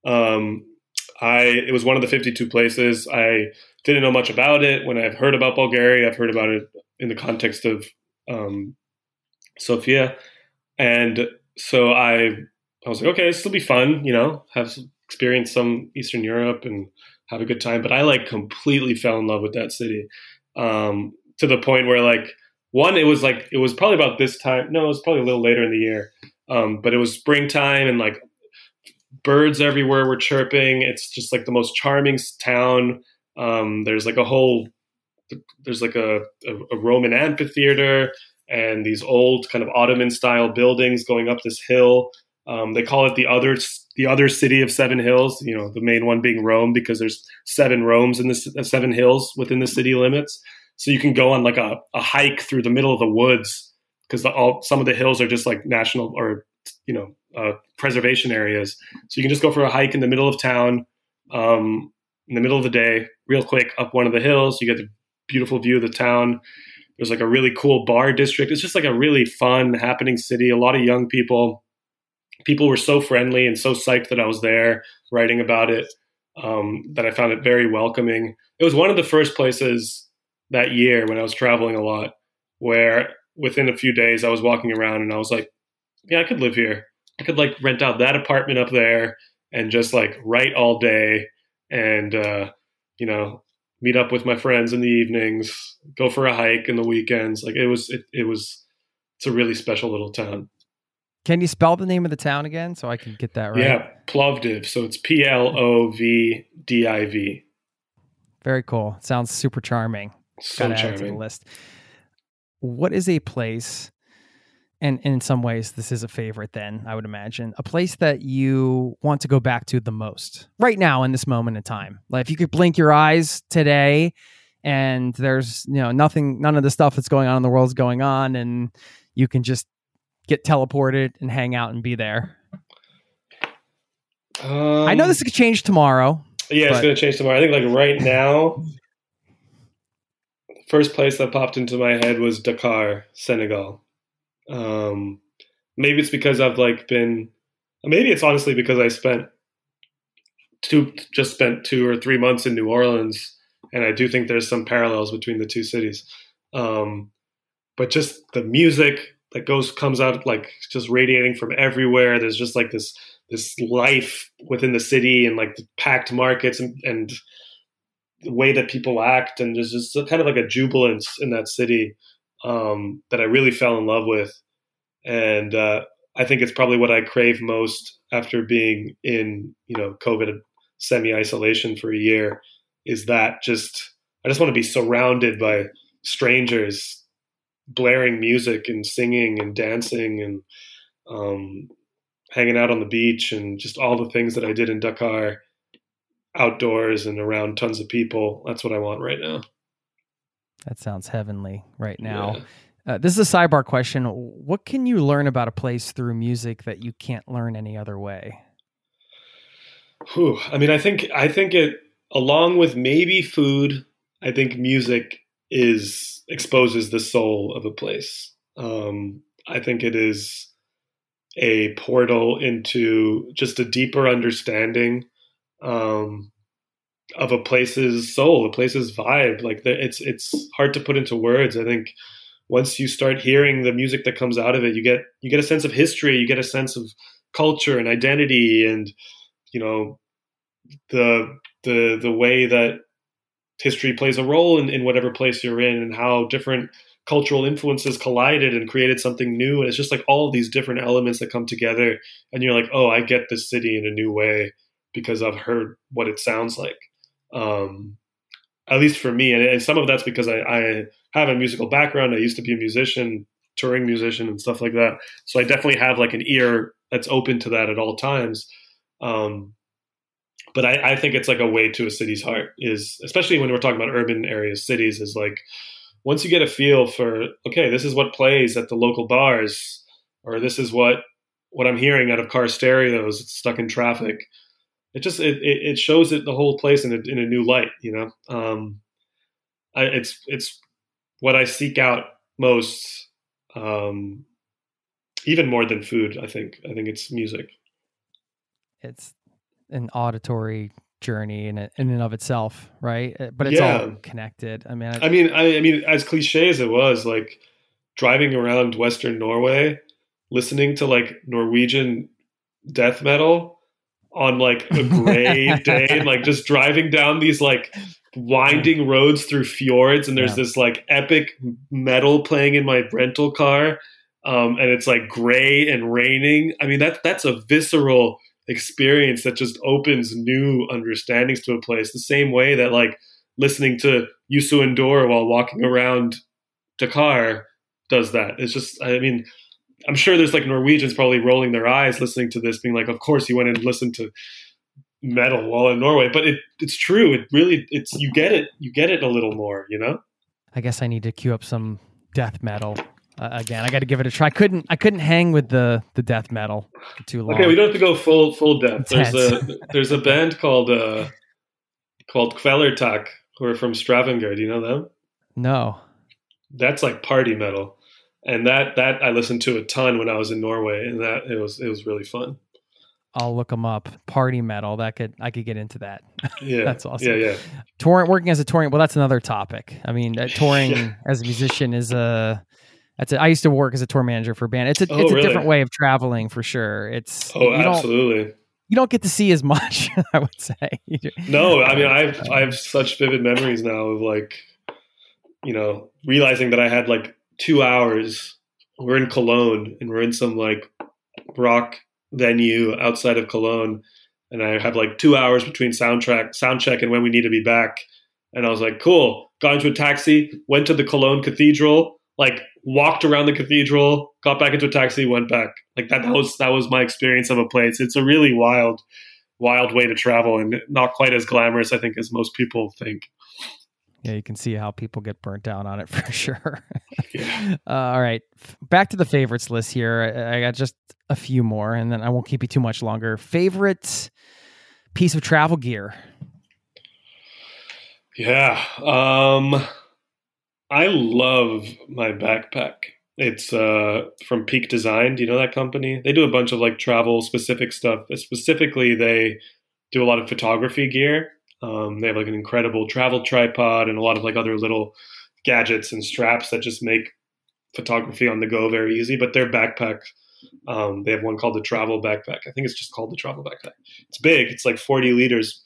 Um, I it was one of the 52 places. I didn't know much about it. When I've heard about Bulgaria, I've heard about it in the context of um, Sofia, and so I I was like, okay, this will be fun. You know, have experience some Eastern Europe and have a good time. But I like completely fell in love with that city um, to the point where like one, it was like it was probably about this time. No, it was probably a little later in the year. Um, but it was springtime and like birds everywhere were chirping. It's just like the most charming town. Um, there's like a whole there's like a, a, a, Roman amphitheater and these old kind of Ottoman style buildings going up this hill. Um, they call it the other the other city of seven hills. You know, the main one being Rome because there's seven Romes in the seven hills within the city limits. So you can go on like a, a hike through the middle of the woods because all some of the hills are just like national or you know uh, preservation areas. So you can just go for a hike in the middle of town, um, in the middle of the day, real quick up one of the hills. You get the beautiful view of the town. There's like a really cool bar district. It's just like a really fun, happening city. A lot of young people. People were so friendly and so psyched that I was there writing about it um, that I found it very welcoming. It was one of the first places that year when I was traveling a lot, where within a few days I was walking around and I was like, yeah, I could live here. I could like rent out that apartment up there and just like write all day and, uh, you know, meet up with my friends in the evenings, go for a hike in the weekends. Like it was, it, it was, it's a really special little town. Can you spell the name of the town again so I can get that right? Yeah, Plovdiv. So it's P L O V D I V. Very cool. Sounds super charming. So Gotta charming. add to the list. What is a place, and, and in some ways this is a favorite then, I would imagine, a place that you want to go back to the most right now in this moment in time? Like if you could blink your eyes today and there's, you know, nothing, none of the stuff that's going on in the world is going on and you can just get teleported and hang out and be there. Um, I know this could change tomorrow. Yeah, it's going to change tomorrow. I think like right now, first place that popped into my head was Dakar, Senegal. Um, maybe it's because I've like been, maybe it's honestly because I spent two, just spent two or three months in New Orleans, and I do think there's some parallels between the two cities. Um, but just the music that goes comes out like just radiating from everywhere. There's just like this this life within the city and like packed markets and, and the way that people act and there's just kind of like a jubilance in that city um, that I really fell in love with, and uh, I think it's probably what I crave most after being in you know COVID semi isolation for a year. Is that just I just want to be surrounded by strangers blaring music and singing and dancing and um, hanging out on the beach and just all the things that I did in Dakar outdoors and around tons of people. That's what I want right now. That sounds heavenly right now. Yeah. Uh, this is a sidebar question. What can you learn about a place through music that you can't learn any other way? Whew. I mean, I think I think it along with maybe food. I think music is exposes the soul of a place. Um, I think it is a portal into just a deeper understanding um, of a place's soul, a place's vibe. Like the, it's it's hard to put into words. I think once you start hearing the music that comes out of it, you get you get a sense of history, you get a sense of culture and identity, and you know the the the way that history plays a role in, in whatever place you're in, and how different cultural influences collided and created something new. And it's just like all these different elements that come together, and you're like, oh, I get this city in a new way because I've heard what it sounds like. Um, at least for me, and, and some of that's because I, I have a musical background. I used to be a musician, touring musician, and stuff like that. So I definitely have like an ear that's open to that at all times. Um, but I, I, think it's like a way to a city's heart is especially when we're talking about urban areas, cities is like once you get a feel for okay, this is what plays at the local bars, or this is what what I'm hearing out of car stereos stuck in traffic. It just it, it shows it the whole place in a, in a new light, you know. Um, I, it's it's what I seek out most, um, even more than food. I think. I think it's music. It's an auditory journey in, in and of itself, right? Uh, but it's yeah. all connected. I mean, I, I mean, I, I, mean, as cliche as it was, like driving around Western Norway, listening to like Norwegian death metal on like a gray day, like just driving down these like winding roads through fjords and there's yeah. this like epic metal playing in my rental car um, and it's like gray and raining. I mean that that's a visceral experience that just opens new understandings to a place. The same way that like listening to Youssou N'Dour while walking around Dakar does that. It's just i mean i'm sure there's like norwegians probably rolling their eyes listening to this being like of course you went and listened to metal while in Norway, but it it's true. It really it's you get it you get it a little more, you know. I guess I need to queue up some death metal uh, again. I got to give it a try. I couldn't I couldn't hang with the the death metal too long. Okay, we don't have to go full full death. There's a there's a band called uh called Kvelertak who are from Stavanger. Do you know them? No. That's like party metal. And that that I listened to a ton when I was in Norway and that it was it was really fun. I'll look them up. Party metal. That could I could get into that. Yeah, that's awesome. Yeah, yeah. Touring, working as a touring. Well, that's another topic. I mean, uh, touring yeah. as a musician is a. That's a, I used to work as a tour manager for a band. It's a oh, it's a really? different way of traveling for sure. It's oh, absolutely. You don't get to see as much. I would say. no, I mean, I've I have such vivid memories now of like, you know, realizing that I had like two hours. We're in Cologne and we're in some like rock venue outside of Cologne, and I have like two hours between soundtrack sound check and when we need to be back. And I was like, cool. Got into a taxi, went to the Cologne Cathedral, like walked around the cathedral, got back into a taxi, went back. Like that, that was that was my experience of a place. It's a really wild, wild way to travel, and not quite as glamorous, I think, as most people think. Yeah, you can see how people get burnt down on it for sure. yeah. uh, all right, back to the favorites list here. I, I, got just a few more, and then I won't keep you too much longer. Favorite piece of travel gear? Yeah, um, I love my backpack. It's uh, from Peak Design. Do you know that company? They do a bunch of like travel specific stuff. Specifically, they do a lot of photography gear um, they have like an incredible travel tripod and a lot of like other little gadgets and straps that just make photography on the go very easy. But their backpack, um, they have one called the travel backpack. I think it's just called the travel backpack. It's big. It's like 40 liters.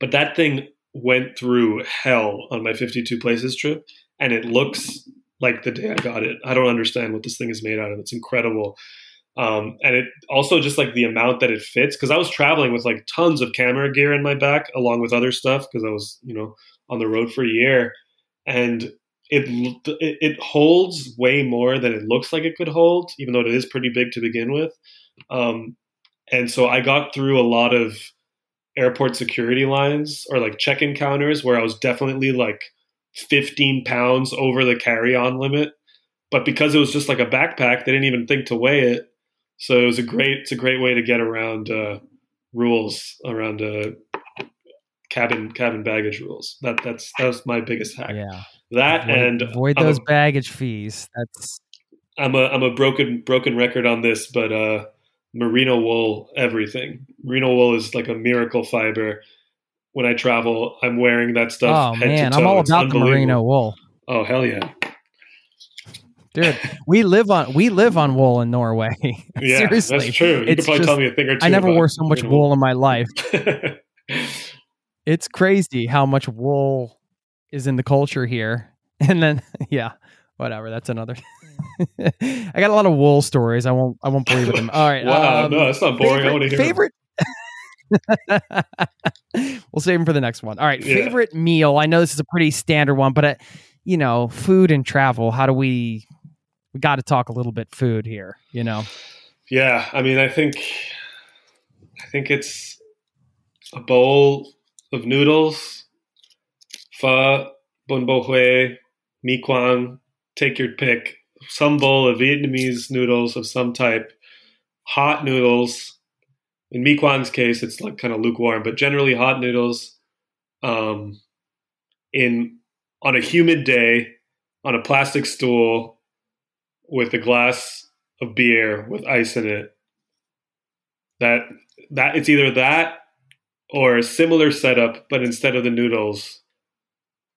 But that thing went through hell on my 52 places trip, and it looks like the day I got it. I don't understand what this thing is made out of. It's incredible. Um, and it also just like the amount that it fits because I was traveling with like tons of camera gear in my back along with other stuff because I was you know on the road for a year. And it, it holds way more than it looks like it could hold even though it is pretty big to begin with. Um, and so I got through a lot of airport security lines or like check-in counters where I was definitely like 15 pounds over the carry-on limit. But because it was just like a backpack they didn't even think to weigh it so it was a great it's a great way to get around uh, rules around uh, cabin cabin baggage rules. That that's that was my biggest hack. Yeah, that avoid, and avoid those a, baggage fees. That's I'm a I'm a broken broken record on this, but uh, merino wool everything. Merino wool is like a miracle fiber. when I travel. I'm wearing that stuff. Oh man, I'm all about the merino wool. Oh hell yeah, dude! We live on we live on wool in Norway. yeah, Seriously, that's true. You it's could probably just- tell me a thing or two. I never wore so much merino wool in my life. It's crazy how much wool is in the culture here. And then yeah, whatever. That's another. I got a lot of wool stories. I won't. I won't believe them. All right. wow, um, no, that's not boring. I want to hear. favorite. we'll save them for the next one. All right, Yeah. favorite meal. I know this is a pretty standard one, but uh, you know, food and travel. How do we? We got to talk a little bit food here. You know. Yeah, I mean, I think, I think it's a bowl of noodles, pho, bun bo Hue, mi quang. Take your pick. Some bowl of Vietnamese noodles of some type, hot noodles. In mi quang's case, it's like kind of lukewarm, but generally hot noodles. Um, in on a humid day, on a plastic stool, with a glass of beer with ice in it. That that it's either that or a similar setup, but instead of the noodles,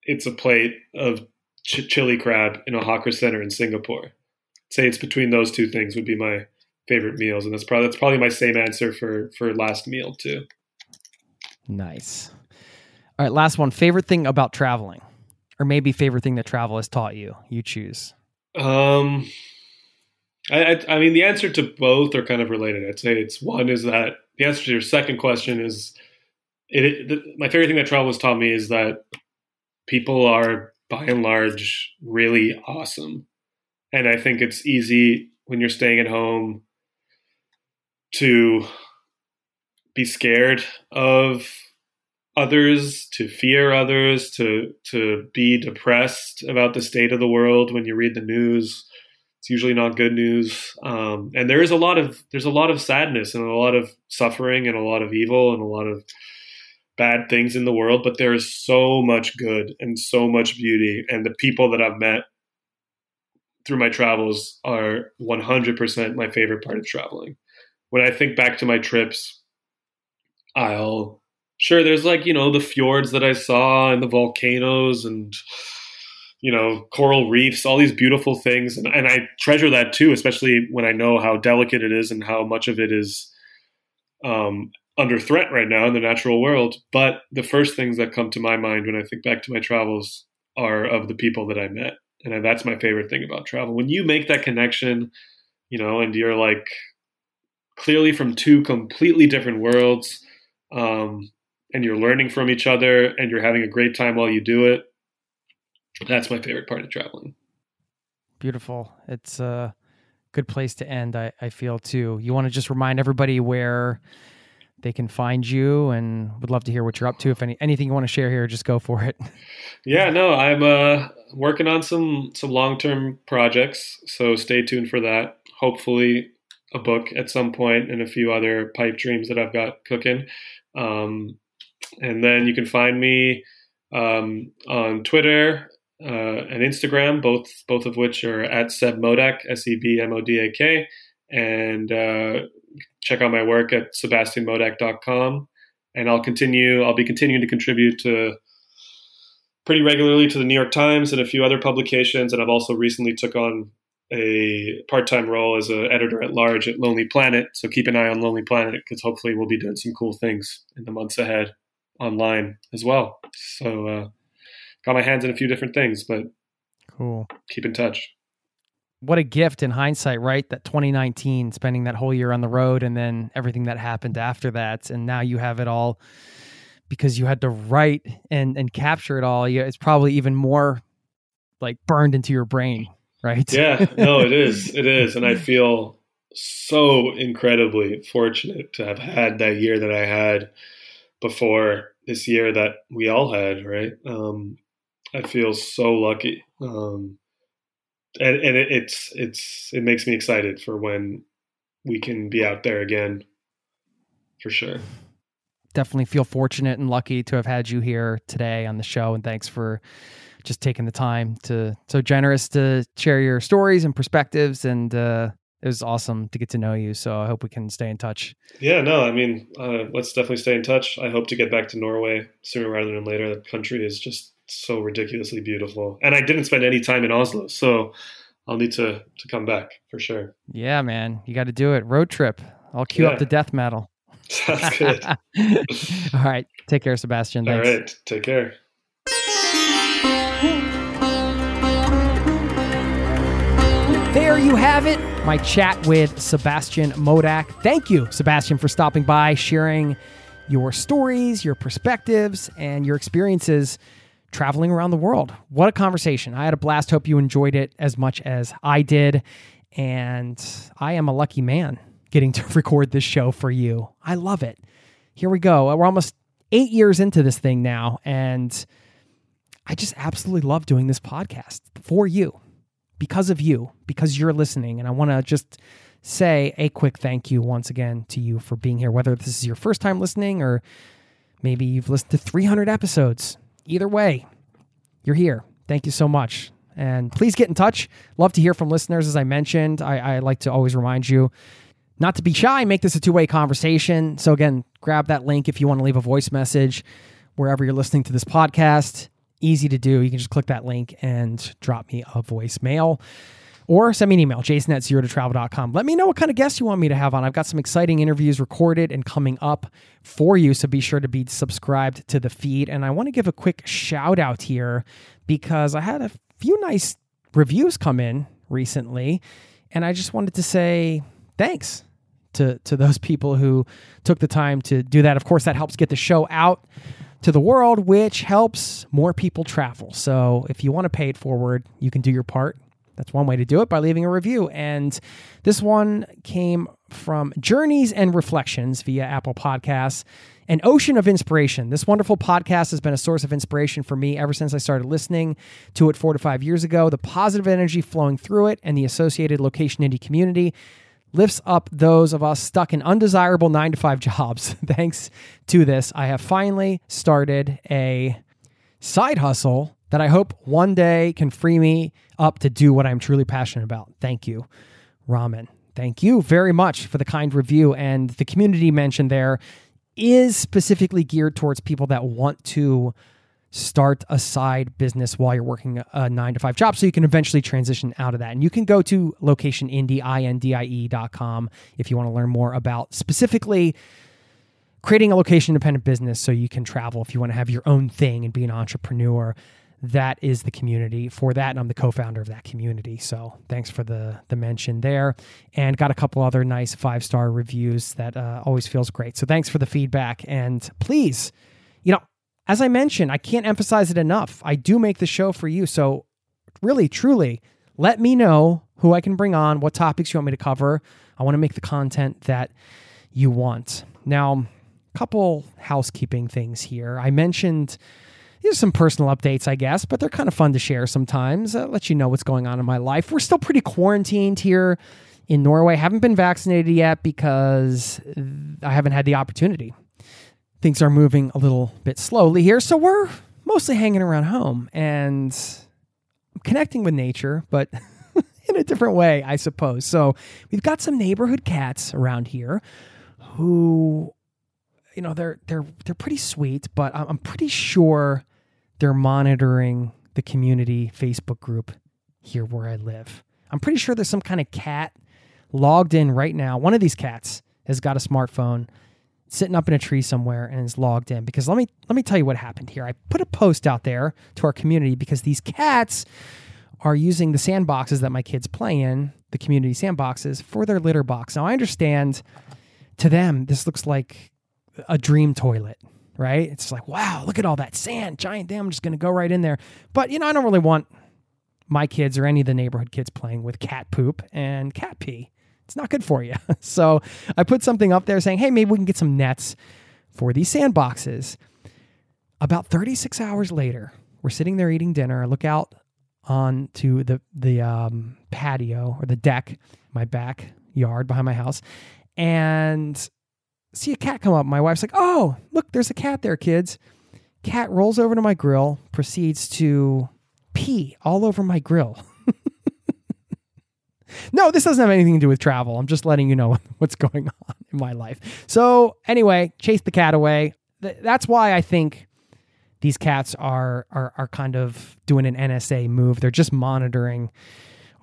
it's a plate of ch- chili crab in a hawker center in Singapore. Say it's between those two things would be my favorite meals, and that's probably that's probably my same answer for for last meal too. Nice. All right, last one. Favorite thing about traveling, or maybe favorite thing that travel has taught you. You choose. Um, I, I, I mean, the answer to both are kind of related. I'd say it's one is that the answer to your second question is it. it the, my favorite thing that travel has taught me is that people are by and large really awesome, and I think it's easy when you're staying at home to be scared of others, to fear others, to to be depressed about the state of the world when you read the news. It's usually not good news, um, and there is a lot of there's a lot of sadness and a lot of suffering and a lot of evil and a lot of bad things in the world. But there is so much good and so much beauty, and the people that I've met through my travels are 100% my favorite part of traveling. When I think back to my trips, I'll sure there's like you know the fjords that i saw and the volcanoes and you know coral reefs all these beautiful things and, and i treasure that too especially when i know how delicate it is and how much of it is um, under threat right now in the natural world. But the first things that come to my mind when i think back to my travels are of the people that i met and that's my favorite thing about travel. When you make that connection you know and you're like clearly from two completely different worlds um, and you're learning from each other and you're having a great time while you do it. That's my favorite part of traveling. Beautiful. It's a good place to end. I, I feel too. You want to just remind everybody where they can find you, and would love to hear what you're up to. If any anything you want to share here, just go for it. Yeah, no, I'm uh, working on some some long term projects, so stay tuned for that. Hopefully, a book at some point and a few other pipe dreams that I've got cooking. Um, and then you can find me um, on Twitter uh, and Instagram, both both of which are at Seb Modak, S E B M O D A K, and uh, check out my work at sebastianmodak.com. And I'll continue. I'll be continuing to contribute to pretty regularly to the New York Times and a few other publications. And I've also recently took on a part-time role as an editor at large at Lonely Planet. So keep an eye on Lonely Planet because hopefully we'll be doing some cool things in the months ahead online as well. So uh, got my hands in a few different things, but Cool. keep in touch. What a gift in hindsight, right? That 2019, spending that whole year on the road, and then everything that happened after that, and now you have it all because you had to write and and capture it all. Yeah, it's probably even more like burned into your brain, right? Yeah, no, it is. It is. And I feel so incredibly fortunate to have had that year that I had before this year that we all had, right? Um, I feel so lucky. Um, and and it, it's it's it makes me excited for when we can be out there again for sure. definitely feel fortunate and lucky to have had you here today on the show and thanks for just taking the time to so generous to share your stories and perspectives and uh it was awesome to get to know you. So I hope we can stay in touch. Yeah, no, I mean, uh, let's definitely stay in touch. I hope to get back to Norway sooner rather than later. The country is just so ridiculously beautiful, and I didn't spend any time in Oslo, so I'll need to to come back for sure. Yeah, man, you got to do it. Road trip. I'll cue yeah. up the death metal. Sounds good. All right, take care, Sebastian. Thanks. All right, take care. There you have it. My chat with Sebastian Modak. Thank you, Sebastian, for stopping by, sharing your stories, your perspectives, and your experiences traveling around the world. What a conversation. I had a blast. Hope you enjoyed it as much as I did. And I am a lucky man getting to record this show for you. I love it. Here we go. We're almost eight years into this thing now. And I just absolutely love doing this podcast for you, because of you, because you're listening. And I want to just say a quick thank you once again to you for being here, whether this is your first time listening or maybe you've listened to 300 episodes. Either way, you're here. Thank you so much. And please get in touch. Love to hear from listeners. As I mentioned, I, I like to always remind you not to be shy, make this a two way conversation. So, again, grab that link if you want to leave a voice message wherever you're listening to this podcast. Easy to do. You can just click that link and drop me a voicemail or send me an email, jason at zero to travel.com. Let me know what kind of guests you want me to have on. I've got some exciting interviews recorded and coming up for you. So be sure to be subscribed to the feed. And I want to give a quick shout out here because I had a few nice reviews come in recently. And I just wanted to say thanks to, to those people who took the time to do that. Of course, that helps get the show out to the world, which helps more people travel. So if you want to pay it forward, you can do your part that's one way to do it by leaving a review. And this one came from Journeys and Reflections via Apple Podcasts. An ocean of inspiration. This wonderful podcast has been a source of inspiration for me ever since I started listening to it four to five years ago. The positive energy flowing through it and the associated location indie community lifts up those of us stuck in undesirable nine to five jobs. Thanks to this, I have finally started a side hustle that I hope one day can free me up to do what I'm truly passionate about. Thank you, Ramen. Thank you very much for the kind review. And the community mentioned there is specifically geared towards people that want to start a side business while you're working a nine to five job so you can eventually transition out of that. And you can go to locationindie.com if you want to learn more about specifically creating a location independent business so you can travel if you want to have your own thing and be an entrepreneur. That is the community for that and i'm the co-founder of that community. So thanks for the the mention there. And got a couple other nice five star reviews that uh, always feels great. So thanks for the feedback and please as i mentioned i can't emphasize it enough i do make the show for you so really truly let me know who i can bring on what topics you want me to cover i want to make the content that you want now a couple housekeeping things here i mentioned these some personal updates, I guess, but they're kind of fun to share sometimes. Uh, let you know what's going on in my life. We're still pretty quarantined here in Norway. Haven't been vaccinated yet because I haven't had the opportunity. Things are moving a little bit slowly here, so we're mostly hanging around home and connecting with nature, but in a different way, I suppose. So we've got some neighborhood cats around here who you know they're they're they're pretty sweet, but I'm pretty sure they're monitoring the community Facebook group here where I live. I'm pretty sure there's some kind of cat logged in right now. One of these cats has got a smartphone sitting up in a tree somewhere and is logged in because let me let me tell you what happened here. I put a post out there to our community because these cats are using the sandboxes that my kids play in, the community sandboxes for their litter box. Now I understand to them this looks like a dream toilet, right? It's like, wow, look at all that sand, giant dam. I'm just going to go right in there. But, you know, I don't really want my kids or any of the neighborhood kids playing with cat poop and cat pee. It's not good for you. so I put something up there saying, hey, maybe we can get some nets for these sandboxes. About 36 hours later, we're sitting there eating dinner. I look out onto the the um, patio or the deck, my backyard behind my house, and see a cat come up. My wife's like, "Oh, look, there's a cat there, kids." Cat rolls over to my grill, proceeds to pee all over my grill. no, this doesn't have anything to do with travel. I'm just letting you know what's going on in my life. So, anyway, chase the cat away. Th- that's why I think these cats are, are are kind of doing an NSA move. They're just monitoring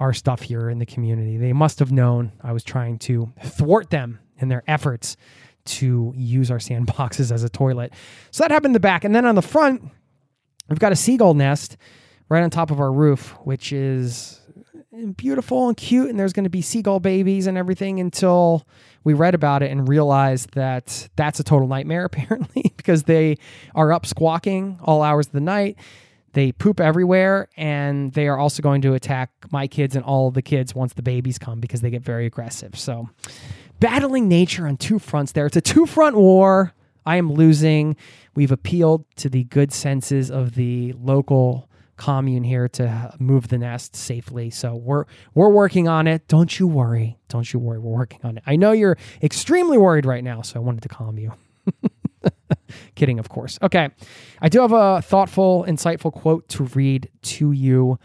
our stuff here in the community. They must have known I was trying to thwart them in their efforts to use our sandboxes as a toilet. So that happened in the back. And then on the front, we've got a seagull nest right on top of our roof, which is beautiful and cute. And there's going to be seagull babies and everything until we read about it and realized that that's a total nightmare, apparently, because they are up squawking all hours of the night. They poop everywhere, and they are also going to attack my kids and all the kids once the babies come because they get very aggressive. So, battling nature on two fronts there. It's a two front war. I am losing. We've appealed to the good senses of the local commune here to move the nest safely. So we're we're working on it. Don't you worry. Don't you worry. We're working on it. I know you're extremely worried right now, so I wanted to calm you. Kidding, of course. Okay. I do have a thoughtful, insightful quote to read to you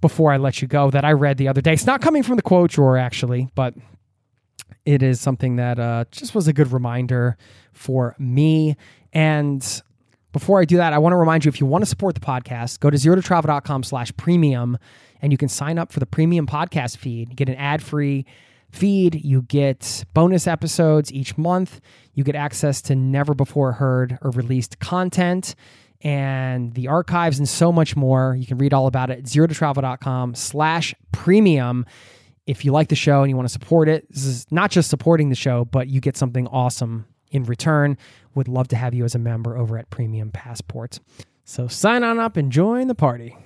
before I let you go that I read the other day. It's not coming from the quote drawer, actually, but it is something that uh, just was a good reminder for me. And before I do that, I want to remind you if you want to support the podcast, go to zerototravel.com slash premium and you can sign up for the premium podcast feed, get an ad free feed. You get bonus episodes each month. You get access to never before heard or released content and the archives and so much more. You can read all about it at zerototravel.com slash premium. If you like the show and you want to support it, this is not just supporting the show, but you get something awesome in return. Would love to have you as a member over at Premium Passport. So sign on up and join the party.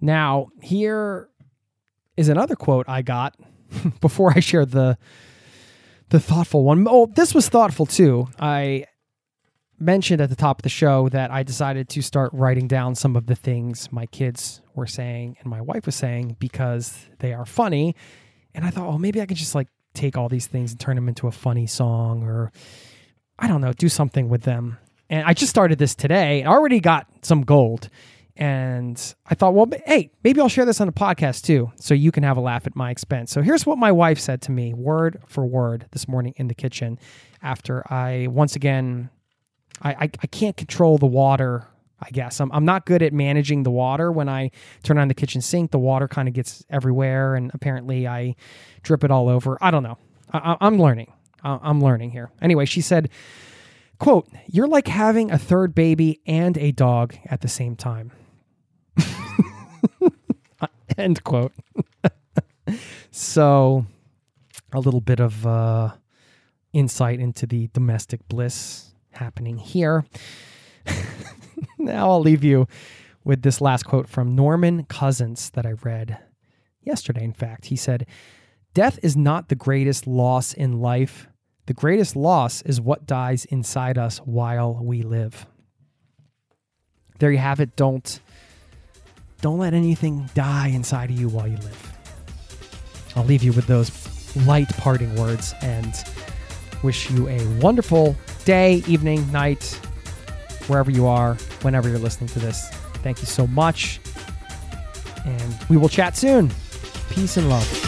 Now, here is another quote I got before I share the the thoughtful one. Oh, this was thoughtful too. I mentioned at the top of the show that I decided to start writing down some of the things my kids were saying and my wife was saying because they are funny. And I thought, oh, maybe I could just like take all these things and turn them into a funny song or I don't know, do something with them. And I just started this today. I already got some gold. And I thought, well, hey, maybe I'll share this on the podcast too, so you can have a laugh at my expense. So here's what my wife said to me, word for word, this morning in the kitchen after I once again, I, I, I can't control the water. I guess I'm, I'm not good at managing the water. When I turn on the kitchen sink, the water kind of gets everywhere, and apparently I drip it all over. I don't know. I, I'm learning. I'm learning here. Anyway, she said, quote, you're like having a third baby and a dog at the same time. End quote. so, a little bit of uh, insight into the domestic bliss happening here. now, I'll leave you with this last quote from Norman Cousins that I read yesterday. In fact, he said, Death is not the greatest loss in life. The greatest loss is what dies inside us while we live. There you have it. Don't don't let anything die inside of you while you live. I'll leave you with those light parting words and wish you a wonderful day, evening, night, wherever you are, whenever you're listening to this. Thank you so much. And we will chat soon. Peace and love.